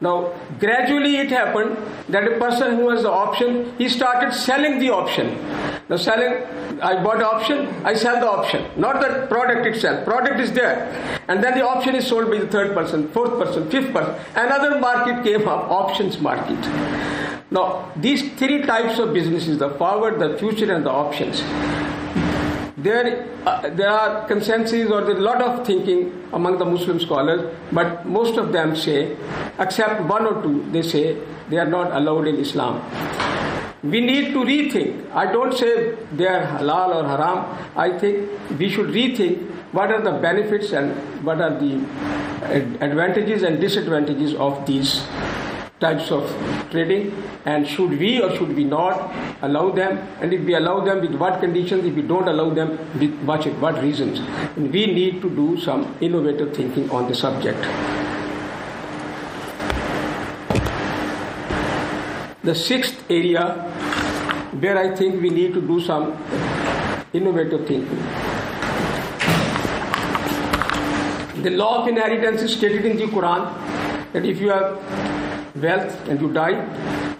Now, gradually it happened that a person who has the option, he started selling the option. Now, selling, I bought the option, I sell the option, not the product itself. Product is there, and then the option is sold by the third person, fourth person, fifth person. Another market came up, options market. Now, these three types of businesses: the forward, the future, and the options there, uh, there are consensus or there's a lot of thinking among the Muslim scholars, but most of them say, except one or two, they say they are not allowed in Islam. We need to rethink. I don't say they are halal or haram. I think we should rethink what are the benefits and what are the advantages and disadvantages of these types of trading and should we or should we not allow them? And if we allow them with what conditions if we don't allow them with what, what reasons? And we need to do some innovative thinking on the subject. The sixth area where i think we need to do some innovative thinking. The law of inheritance is stated in the quran that if you have wealth and you die,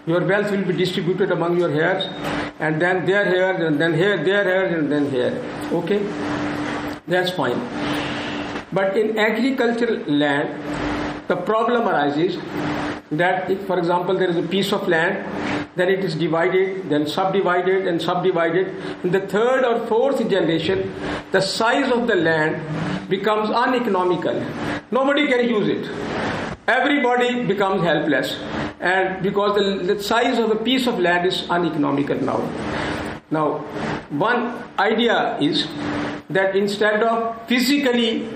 your wealth will be distributed among your heirs, and then their heirs, and then here, their heirs, and then here. Okay? That's fine. But in agricultural land, the problem arises that if, for example, there is a piece of land, then it is divided, then subdivided, and subdivided. In the third or fourth generation, the size of the land becomes uneconomical. Nobody can use it everybody becomes helpless. And because the, the, size of a piece of land is uneconomical now. Now one idea is that instead of physically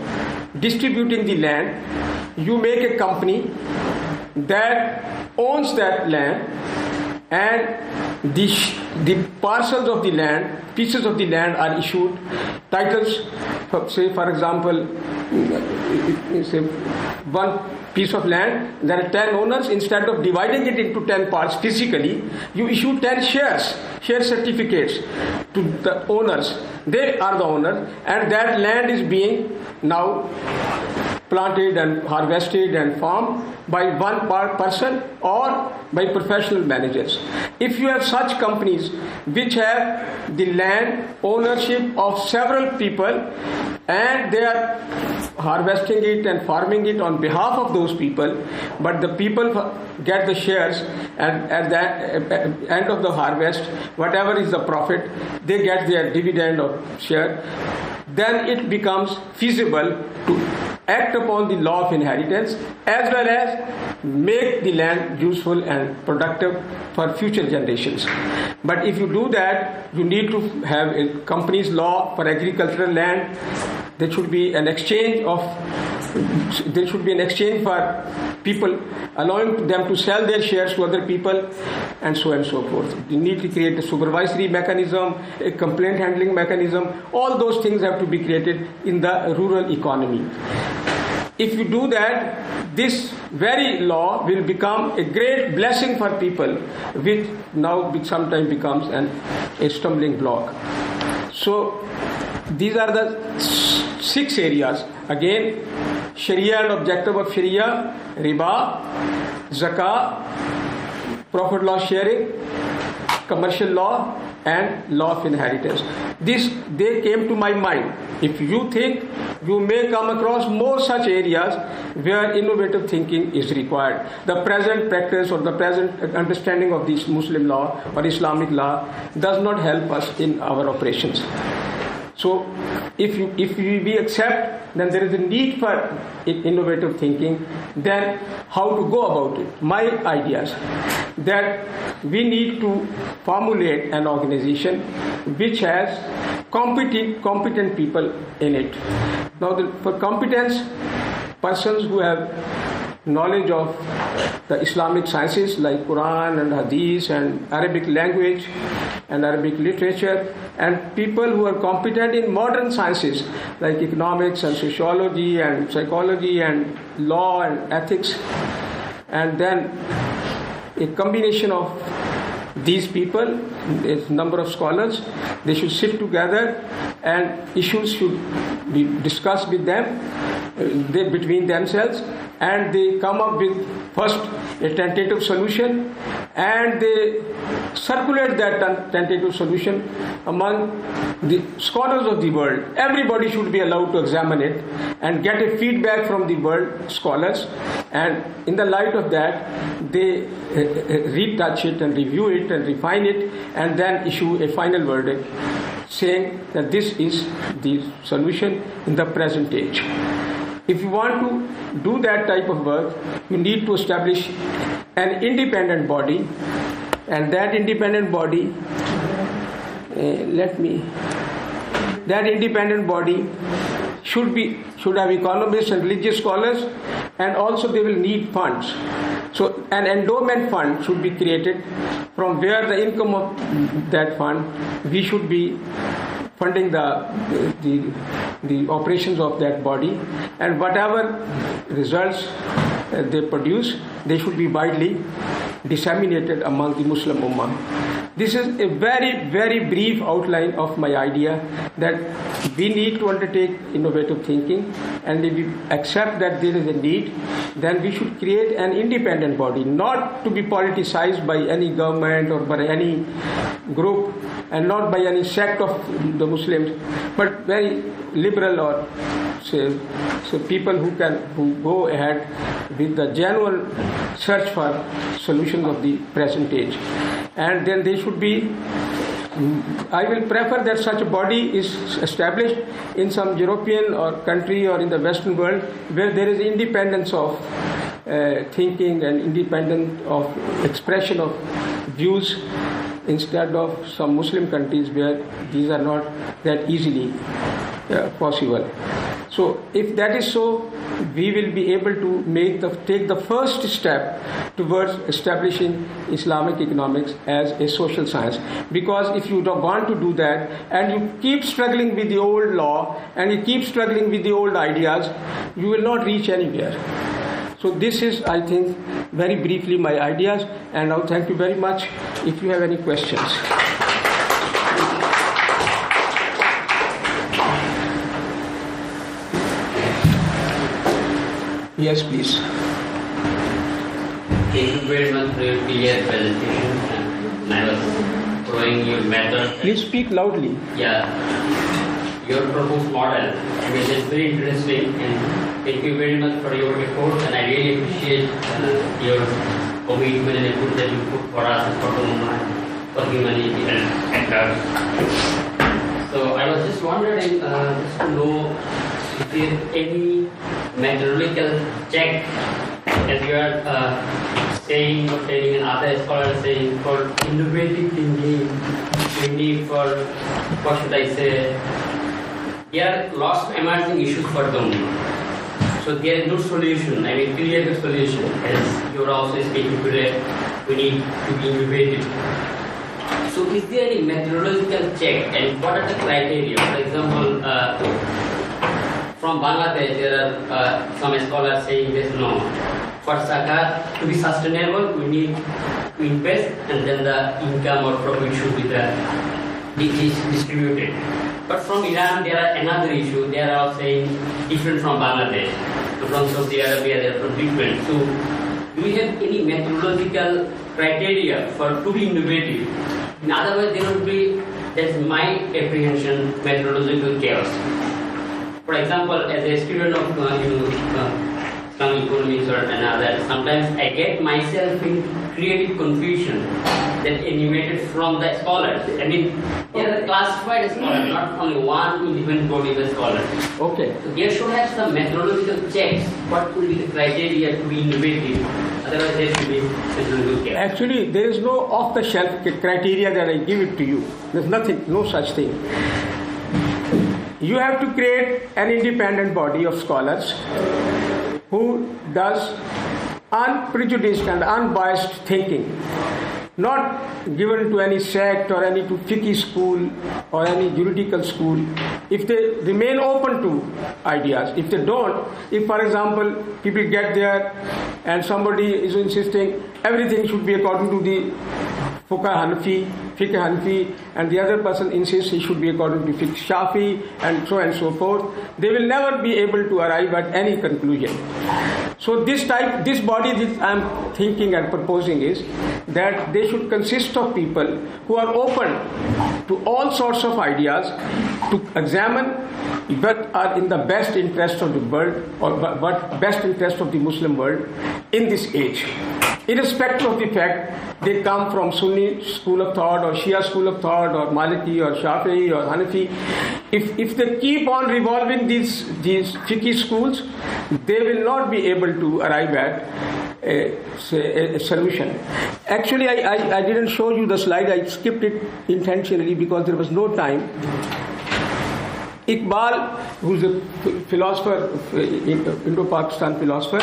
distributing the land you make a company that owns that land and the, the parcels of the land pieces of the land are issued. Titles say for example say one piece of land, there are 10 owners. Instead of dividing it into 10 parts physically, you issue 10 shares, share certificates to the owners. They are the owners, and that land is being now planted and harvested and farmed by one person or by professional managers. If you have such companies which have the land ownership of several people and they are harvesting it and farming it on behalf of those people, but the people get the shares and at the end of the harvest, whatever is the profit, they get their dividend or share, then it becomes feasible to act upon the law of inheritance as well as make the land useful and productive for future generations. But if you do that, you need to have a company's law for agricultural land. There should be an exchange of there should be an exchange for people, allowing them to sell their shares to other people, and so on and so forth. You need to create a supervisory mechanism, a complaint handling mechanism. All those things have to be created in the rural economy. If you do that, this very law will become a great blessing for people, which now sometimes becomes an, a stumbling block. So, these are the six areas. Again, Sharia and objective of Sharia, riba, zakah, profit loss sharing, commercial law, and law of inheritance. This they came to my mind. If you think you may come across more such areas where innovative thinking is required. The present practice or the present understanding of this Muslim law or Islamic law does not help us in our operations. So, if if we accept, then there is a need for innovative thinking. Then, how to go about it? My ideas that we need to formulate an organization which has competent competent people in it. Now, the, for competence, persons who have knowledge of the Islamic sciences like Quran and Hadith and Arabic language and Arabic literature and people who are competent in modern sciences like economics and sociology and psychology and law and ethics. And then a combination of these people, a number of scholars, they should sit together and issues should be discussed with them, uh, they, between themselves, and they come up with first a tentative solution and they circulate that tentative solution among the scholars of the world. Everybody should be allowed to examine it and get a feedback from the world scholars, and in the light of that, they uh, uh, retouch it and review it and refine it, and then issue a final verdict saying that this is the solution in the present age. If you want to do that type of work, you need to establish an independent body, and that independent body, uh, let me, that independent body should be should have economists and religious scholars, and also they will need funds. So an endowment fund should be created from where the income of that fund we should be funding the, the, the operations of that body and whatever results uh, they produce, they should be widely disseminated among the Muslim Ummah. This is a very, very brief outline of my idea that we need to undertake innovative thinking and if we accept that there is a need, then we should create an independent body, not to be politicized by any government or by any group and not by any sect of the Muslims, but very liberal or so people who can who go ahead with the genuine search for solutions of the present age and then they should be I will prefer that such a body is established in some European or country or in the Western world where there is independence of uh, thinking and independent of expression of views instead of some Muslim countries where these are not that easily uh, possible. So, if that is so, we will be able to make the, take the first step towards establishing Islamic economics as a social science. Because if you don't want to do that and you keep struggling with the old law and you keep struggling with the old ideas, you will not reach anywhere. So this is, I think, very briefly my ideas, and now thank you very much. If you have any questions. Yes, please. Thank you very much for your presentation. And I was following your method. Please speak loudly. Yeah. Your proposed model, which is very interesting, and thank you very much for your report. And I really appreciate uh, your commitment and effort that you put for us and for the movement, for humanity and actors. So I was just wondering, uh, just to know is any methodological check as you are uh, saying or telling and other scholars saying for innovative thinking we need for what should I say there are lots of emerging issues for them. So there is no solution, I mean clear the solution as you are also speaking today, we need to be innovative. So is there any methodological check and what are the criteria? For example, uh, from Bangladesh, there are uh, some scholars saying this no. For zakat to be sustainable, we need to invest and then the income or profit should be the, distributed. But from Iran, there are another issue. They are saying different from Bangladesh. From Saudi Arabia, they are from different. So, do we have any methodological criteria for to be innovative? In other words, there would be, that's my apprehension, methodological chaos. For example, as a student of uh, you know, uh, Islamic economics or another, sometimes I get myself in creative confusion that animated from the scholars. I mean, they are classified scholars, not only one independent body of scholars. Okay. So there should have some methodological checks. What will be the criteria to be innovative? Otherwise, there should be methodological checks. Actually, there is no off-the-shelf criteria that I give it to you. There's nothing, no such thing. You have to create an independent body of scholars who does unprejudiced and unbiased thinking. not given to any sect or any fiqh school or any juridical school, if they remain open to ideas, if they don't, if for example people get there and somebody is insisting everything should be according to the Fiqh Hanafi, Fiqh Hanafi, and the other person insists he should be according to Fiqh Shafi, and so and so forth, they will never be able to arrive at any conclusion. So this type, this body that I am thinking and proposing is that they should consist of people who are open to all sorts of ideas, to examine what are in the best interest of the world or what best interest of the Muslim world in this age irrespective of the fact they come from Sunni school of thought or Shia school of thought or Maliki or Shafi'i or Hanafi, if, if they keep on revolving these, these fiqh schools, they will not be able to arrive at a, a, a solution. Actually, I, I, I didn't show you the slide, I skipped it intentionally because there was no time. Iqbal, who's a philosopher, Indo-Pakistan philosopher,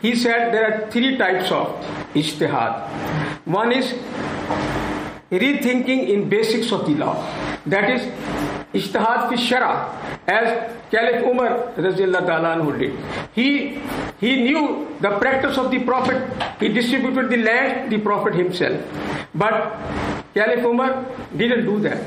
he said there are three types of ijtihad. One is rethinking in basics of the law. That is ijtihad fi shara, as Caliph Umar did. He, he knew the practice of the Prophet. He distributed the land, the Prophet himself. But Caliph Umar didn't do that.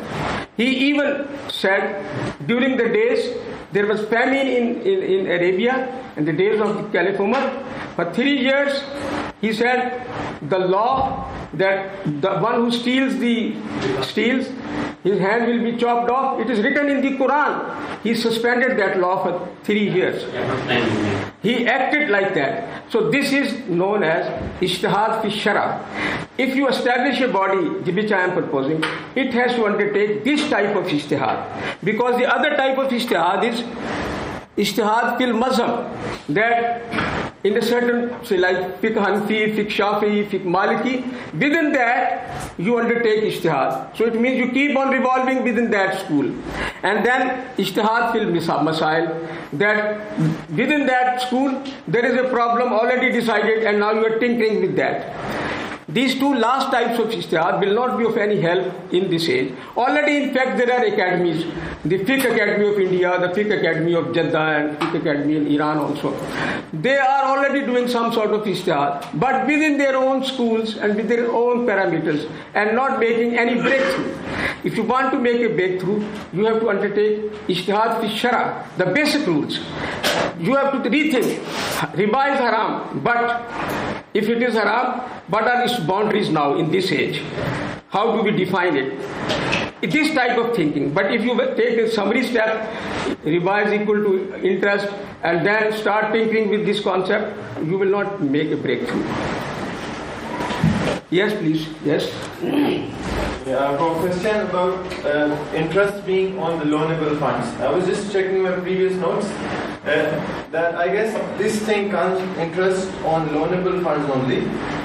He even said during the days there was famine in, in, in Arabia in the days of the Caliph Umar. For three years, he said the law that the one who steals the steals, his hand will be chopped off. It is written in the Quran. He suspended that law for three years. He acted like that. So this is known as ijtihad fi shara. If you establish a body, which I am proposing, it has to undertake this type of ijtihad. Because the other type of ijtihad is ijtihad fil mazhab. That in a certain, say like fiqh Hanafi, fiqh Shafi, fiqh Maliki, within that you undertake ijtihad. So it means you keep on revolving within that school. And then ijtihad fil masail, that within that school there is a problem already decided and now you are tinkering with that. These two last types of ijtihad will not be of any help in this age. Already, in fact, there are academies. The Fiqh Academy of India, the Fiqh Academy of Jeddah, and Fiqh Academy in Iran also. They are already doing some sort of ijtihad, but within their own schools and with their own parameters, and not making any breakthrough. If you want to make a breakthrough, you have to undertake ijtihad fi shara, the basic rules. You have to rethink. Is haram, but if it is haram, what are its boundaries now in this age? How do we define it? This type of thinking. But if you take a summary step, is equal to interest, and then start tinkering with this concept, you will not make a breakthrough. Yes, please. Yes. Yeah, for a question about uh, interest being on the loanable funds. I was just checking my previous notes uh, that I guess this thing comes interest on loanable funds only.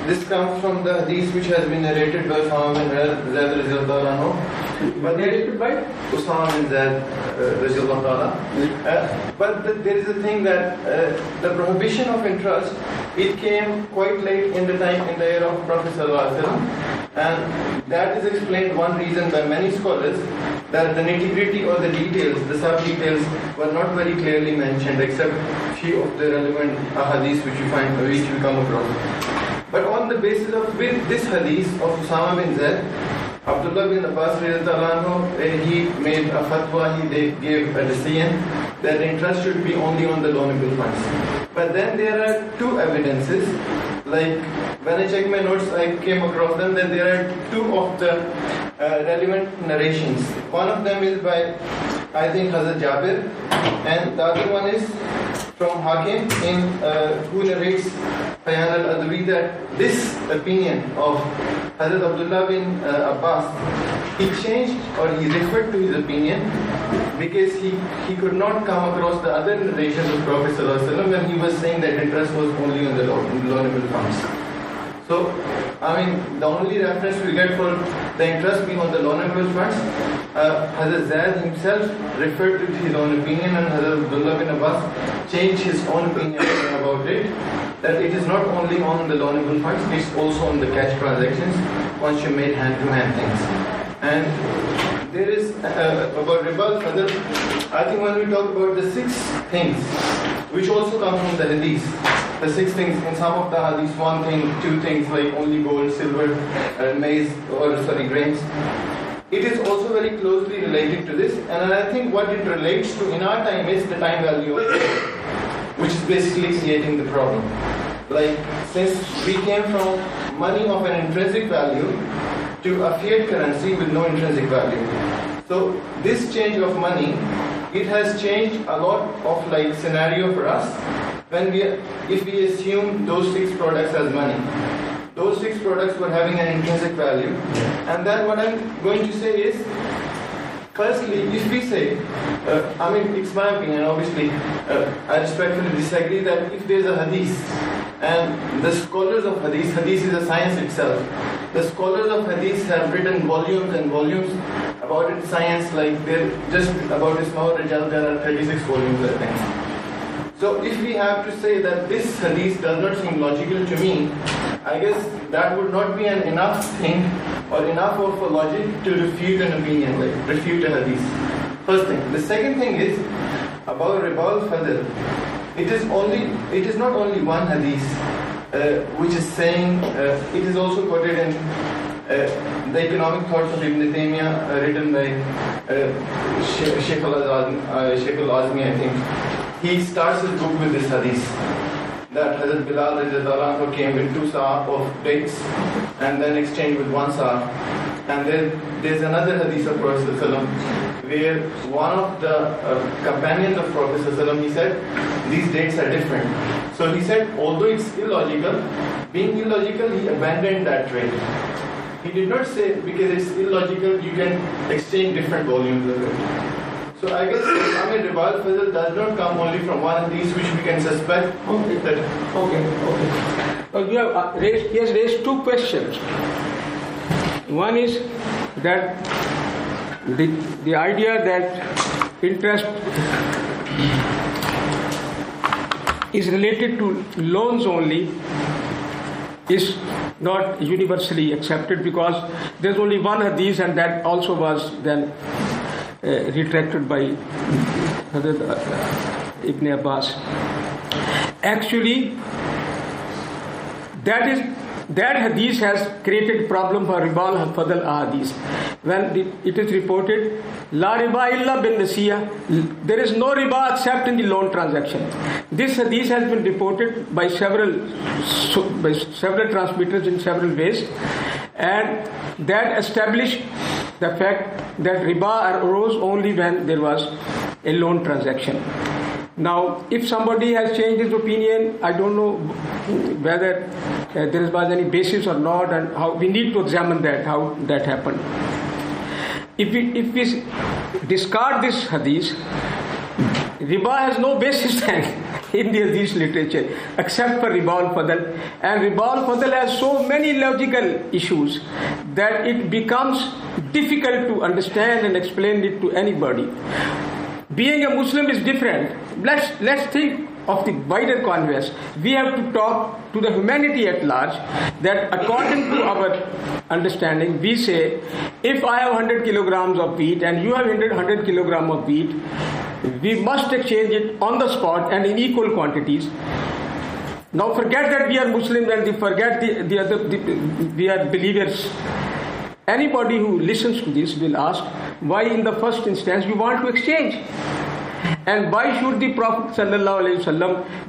This comes from the hadith which has been narrated by bin Zaid But narrated by Usama bin Zaid uh, But the, there is a thing that uh, the prohibition of interest, it came quite late in the time in the era of Prophet and that is explained one reason by many scholars that the nitty-gritty or the details, the sub-details were not very clearly mentioned except few of the relevant hadiths which you find, which you come across. But on the basis of with this hadith of Usama bin Zaid, Abdullah bin Abbas when he made a fatwa, he gave a decision that interest should be only on the loanable funds. But then there are two evidences like when I checked my notes, I came across them that there are two of the uh, relevant narrations. One of them is by, I think, Hazrat Jabir, and the other one is from Hakim, in uh, who narrates Bayan al-Adwi that this opinion of Hazrat Abdullah bin uh, Abbas, he changed or he referred to his opinion because he, he could not come across the other narrations of Prophet when he was saying that interest was only on the loanable So, I mean, the only reference we get for the interest being on the loanable funds, uh, Hazrat Zaid himself referred to his own opinion and Hazrat Abdullah bin Abbas changed his own opinion about it, that it is not only on the loanable funds, it's also on the cash transactions once you made hand-to-hand things. And there is uh, about al-fadl, I think when we talk about the six things, which also come from the hadith, the six things in some of the hadiths, one thing, two things like only gold, silver, uh, maize, or sorry, grains. It is also very closely related to this, and I think what it relates to in our time is the time value which is basically creating the problem. Like, since we came from money of an intrinsic value to a fiat currency with no intrinsic value. So, this change of money, it has changed a lot of like scenario for us when we, if we assume those six products as money. Those six products were having an intrinsic value. And then what I'm going to say is, firstly, if we say, uh, I mean, it's my opinion, obviously, uh, I respectfully disagree that if there's a hadith, and the scholars of hadith, hadith is a science itself, the scholars of hadith have written volumes and volumes about its science, like they're just about Asma al-Rijal, there are 36 volumes, I think. So if we have to say that this hadith does not seem logical to me, I guess that would not be an enough thing or enough of a logic to refute an opinion, like refute a hadith. First thing. The second thing is about riba al-fadl. It is only, it is not only one hadith which is saying, uh, it is also quoted in uh, the economic thoughts of Ibn Taymiyyah uh, written by uh, Sheikh al-Azmi, I think. He starts his book with this hadith that Hazrat Bilal came with two sa of dates and then exchanged with one sa. And then there's another hadith of Prophet where one of the uh, companions of Prophet he said, these dates are different. So he said, although it's illogical, being illogical, he abandoned that trade. He did not say because it's illogical, you can exchange different volumes of it. So I guess I mean riba al-fadl does not come only from one of these which we can suspect. Okay. That, Okay, okay. Uh, you have uh, raised, he has raised two questions. One is that the, the idea that interest is related to loans only is not universally accepted because there's only one hadith and that also was then uh, retracted by uh, Ibn Abbas. Actually, that is that hadith has created problem for riba al-fadl hadith. When it is reported, la riba illa bin nasiya, there is no riba except in the loan transaction. This hadith has been reported by several by several transmitters in several ways, and that established the fact that riba arose only when there was a loan transaction. Now, if somebody has changed his opinion, I don't know whether uh, there was any basis or not, and how we need to examine that, how that happened. If we, if we discard this hadith, riba has no basis then in the hadith literature except for riba al-fadl. And riba al-fadl has so many logical issues that it becomes difficult to understand and explain it to anybody being a Muslim is different. Let's let's think of the wider converse. We have to talk to the humanity at large. That according to our understanding, we say, if I have 100 kilograms of wheat and you have 100 100 kilogram of wheat, we must exchange it on the spot and in equal quantities. Now forget that we are Muslims and forget the, the other the, we are believers. Anybody who listens to this will ask, why in the first instance you want to exchange? And why should the Prophet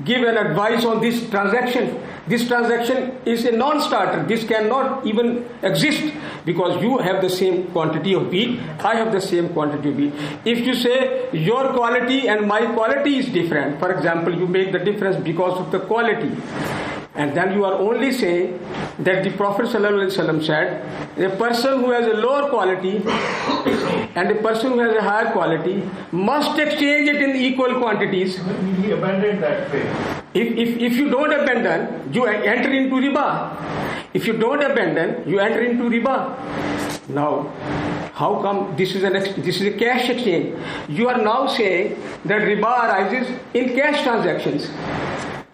give an advice on this transaction? This transaction is a non-starter. This cannot even exist because you have the same quantity of wheat, I have the same quantity of wheat. If you say your quality and my quality is different, for example, you make the difference because of the quality. And then you are only saying that the Prophet ﷺ said, a person who has a lower quality and a person who has a higher quality must exchange it in equal quantities. he abandoned that faith. If, if, if you don't abandon, you enter into riba. If you don't abandon, you enter into riba. Now, how come this is an ex- this is a cash exchange? You are now saying that riba arises in cash transactions.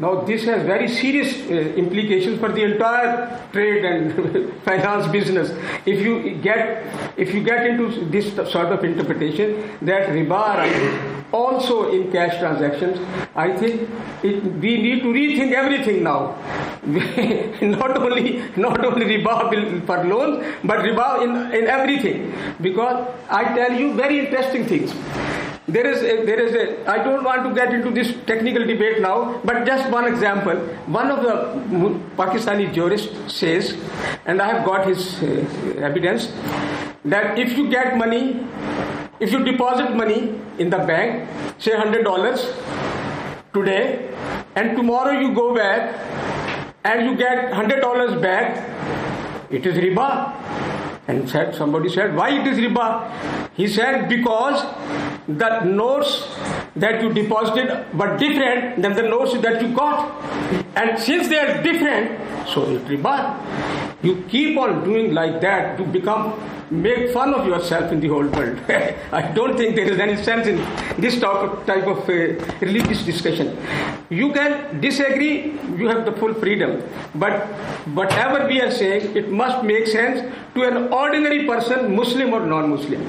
Now, this has very serious uh, implications for the entire trade and finance business. If you get if you get into this sort of interpretation that riba also in cash transactions, I think it, we need to rethink everything now. not only not only riba for loans, but riba in, in everything. Because I tell you very interesting things. There is a, there is a, I don't want to get into this technical debate now, but just one example. One of the Pakistani jurists says, and I have got his uh, evidence, that if you get money, if you deposit money in the bank, say $100 today, and tomorrow you go back and you get $100 back, it is riba. And said somebody said, why it is riba? He said, because the notes that you deposited were different than the notes that you got. And since they are different, so it riba. You keep on doing like that to become make fun of yourself in the whole world. I don't think there is any sense in this type of uh, religious discussion. You can disagree, you have the full freedom. But whatever we are saying, it must make sense to an ordinary person, Muslim or non Muslim.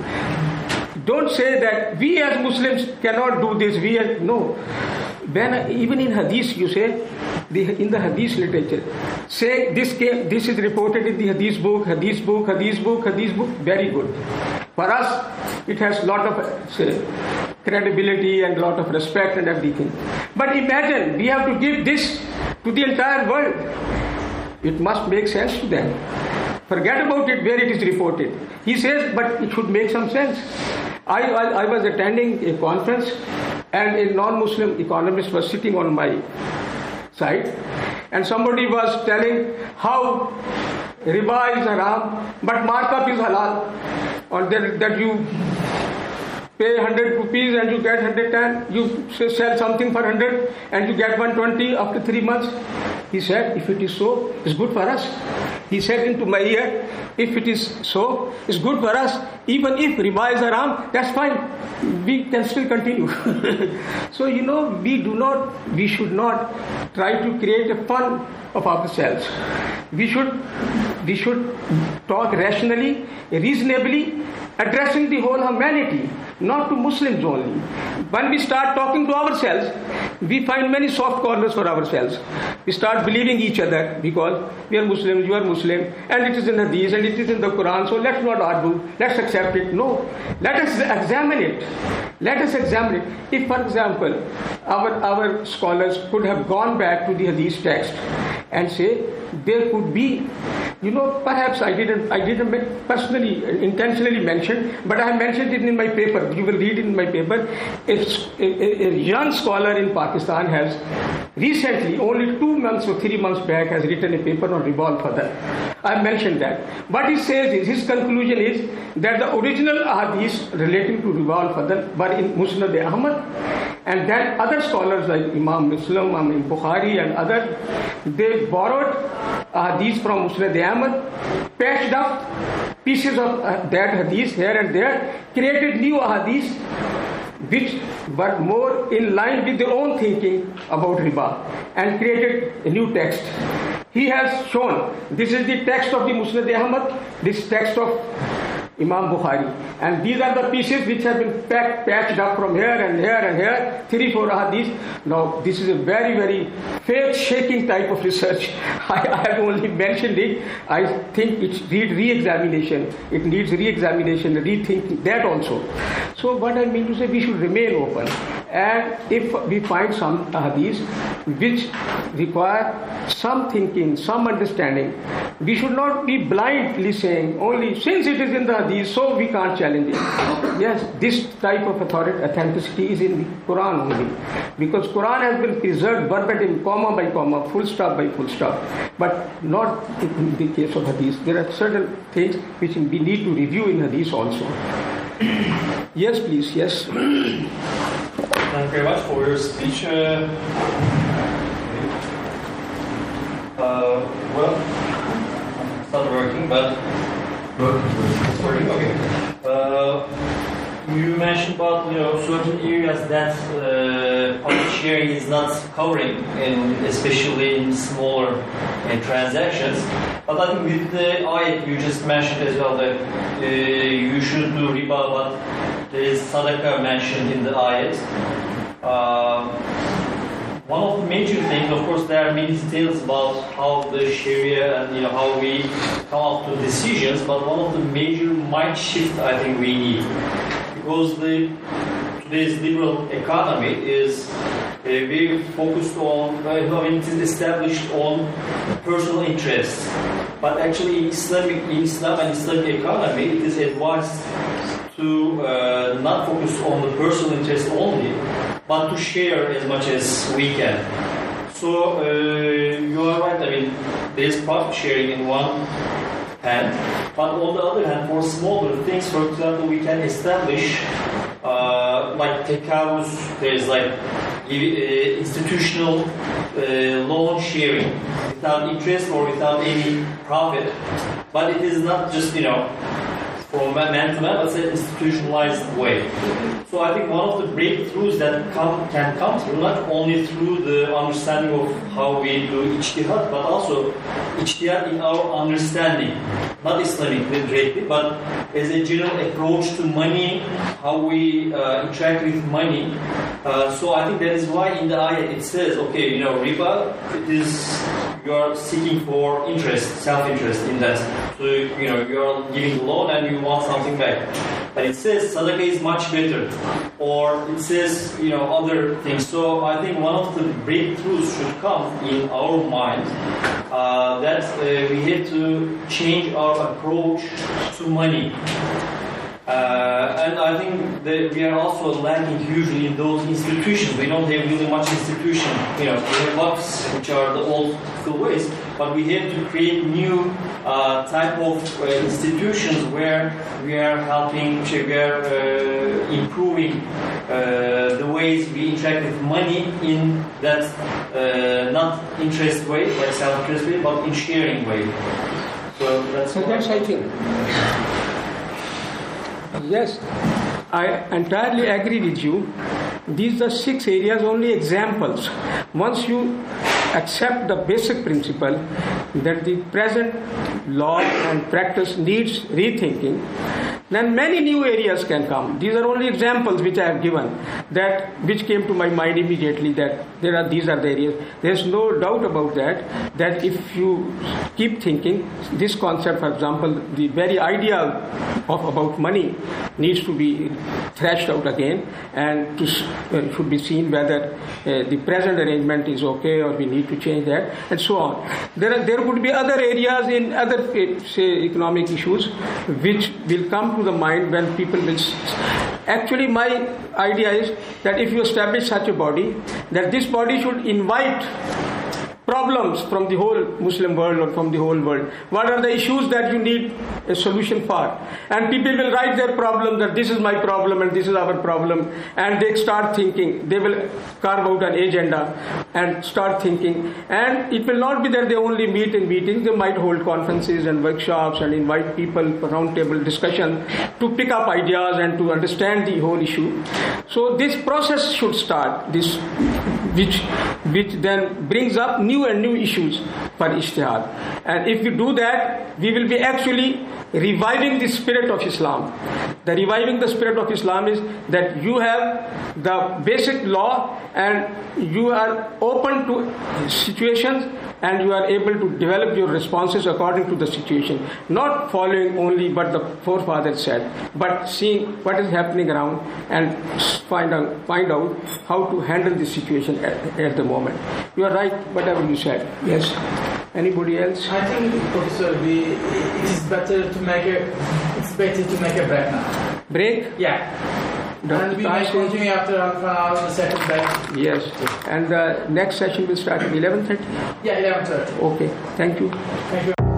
Don't say that we as Muslims cannot do this, we as. No. When, even in Hadith, you say, the, in the Hadith literature, say this came, this is reported in the Hadith book, Hadith book, Hadith book, Hadith book, very good. For us, it has lot of say, credibility and lot of respect and everything. But imagine, we have to give this to the entire world. It must make sense to them. Forget about it where it is reported. He says, but it should make some sense. I, I, I was attending a conference and a non-Muslim economist was sitting on my side. And somebody was telling how riba is haram but markup is halal or that, that you pay 100 rupees and you get 110 you sell something for 100 and you get 120 after 3 months. He said if it is so it's good for us. He said into my ear if it is so it's good for us. Even if riba is haram that's fine. We can still continue. So you know we do not we should not try to create a fun of ourselves. We should we should talk rationally reasonably addressing the whole humanity not to muslims only. When we start talking to ourselves we find many soft corners for ourselves. We start believing each other because we are muslims you are muslim and it is in the hadith and it is in the quran so let's not argue let's accept it. No. Let us examine it. Let us examine it. If for example our our scholars could have gone back to the hadith text and say there could be you know perhaps i didn't i didn't personally intentionally mention but i mentioned it in my paper. You will read it in my paper. If a, a, young scholar in pakistan has recently only two months or three months back has written a paper on riba al-fadl i mentioned that. What he says is his conclusion is that the original hadith relating to riba al-fadl were in musnad ahmad and then other scholars like Imam Muslim, Imam Bukhari, and others, they borrowed hadith from Musnad Ahmad, patched up pieces of uh, that hadith here and there, created new hadith which were more in line with their own thinking about riba and created a new text. He has shown this is the text of the Musnad Ahmad, this text of Imam Bukhari. And these are the pieces which have been packed, patched up from here and here and here, three, four hadiths. Now, this is a very, very faith-shaking type of research. I, I, have only mentioned it. I think it needs re-examination. It needs re-examination, rethinking that also. So, what I mean to say, we should remain open. And if we find some hadiths which require some thinking, some understanding, we should not be blindly saying only since it is in the hadith, so we can't challenge it. yes, this type of authority, authenticity is in the Quran only. Because Quran has been preserved verbatim, comma by comma, full stop by full stop. But not in the case of hadith. There are certain things which we need to review in hadith also. yes, please, yes. Thank you very much for your speech. Uh, uh, well, not working, but it's working. Okay. Uh, you mentioned about you know certain areas that uh, public sharing is not covering, in, especially in smaller uh, transactions. But I think with the you just mentioned as well that uh, you should do riba, but there is sadaqah mentioned in the ayat. Uh, one of the major things, of course, there are many details about how the Sharia and you know how we come up to decisions. But one of the major mind shift I think we need, because the today's liberal economy is uh, very focused on, I mean, it is established on personal interests. But actually, in Islamic, in Islam and Islamic economy, it is advised to uh, not focus on the personal interest only, but to share as much as we can. So uh, you are right. I mean, there is profit sharing in one hand, but on the other hand, for smaller things, for example, we can establish uh, like tekavus. There is like uh, institutional uh, loan sharing without interest or without any profit, but it is not just you know from man to man, it's an institutionalized way. So I think one of the breakthroughs that come, can come through not only through the understanding of how we do ijtihad, but also ijtihad in our understanding, not Islamic directly, but as a general approach to money, how we uh, interact with money. Uh, so I think that is why in the ayat it says, okay, you know, riba, it is you are seeking for interest, self-interest in that. So you know you are giving a loan and you want something back. But it says sadaqah is much better, or it says you know other things. So I think one of the breakthroughs should come in our mind uh, that uh, we have to change our approach to money. Uh, and I think that we are also lacking hugely in those institutions. We don't have really much institution. You know, we have lots which are the old school ways, but we have to create new uh, type of uh, institutions where we are helping, we are uh, improving uh, the ways we interact with money in that uh, not interest way, like self-interest way, but in sharing way. So that's. So what- that's I think. Yes, I entirely agree with you. These are six areas, only examples. Once you accept the basic principle that the present law and practice needs rethinking, then many new areas can come. These are only examples which I have given that which came to my mind immediately that there are these are the areas. There's no doubt about that. That if you keep thinking this concept, for example, the very idea of about money needs to be thrashed out again and to, uh, should be seen whether uh, the present arrangement is okay or we need to change that and so on. There are, there could be other areas in other uh, say economic issues which will come to the mind when people will. Actually, my idea is that if you establish such a body, that this body should invite problems from the whole Muslim world or from the whole world. What are the issues that you need a solution for? And people will write their problem that this is my problem and this is our problem, and they start thinking. They will carve out an agenda and start thinking. And it will not be that they only meet in meetings. They might hold conferences and workshops and invite people for roundtable discussion to pick up ideas and to understand the whole issue. So this process should start. This which which then brings up new and new issues for ijtihad. And if we do that, we will be actually reviving the spirit of Islam. The reviving the spirit of Islam is that you have the basic law and you are open to situations and you are able to develop your responses according to the situation. Not following only what the forefathers said, but seeing what is happening around and find out, find out how to handle the situation at, at the moment. You are right, whatever you said. Yes. Anybody else? I think, Professor, we, it is better to make a, it's better to make a break now. Break? Yeah. Dr. And we may continue after half an hour, the second break. Yes. And the next session will start at 11.30? Yeah, 11.30. Okay. Thank you. Thank you.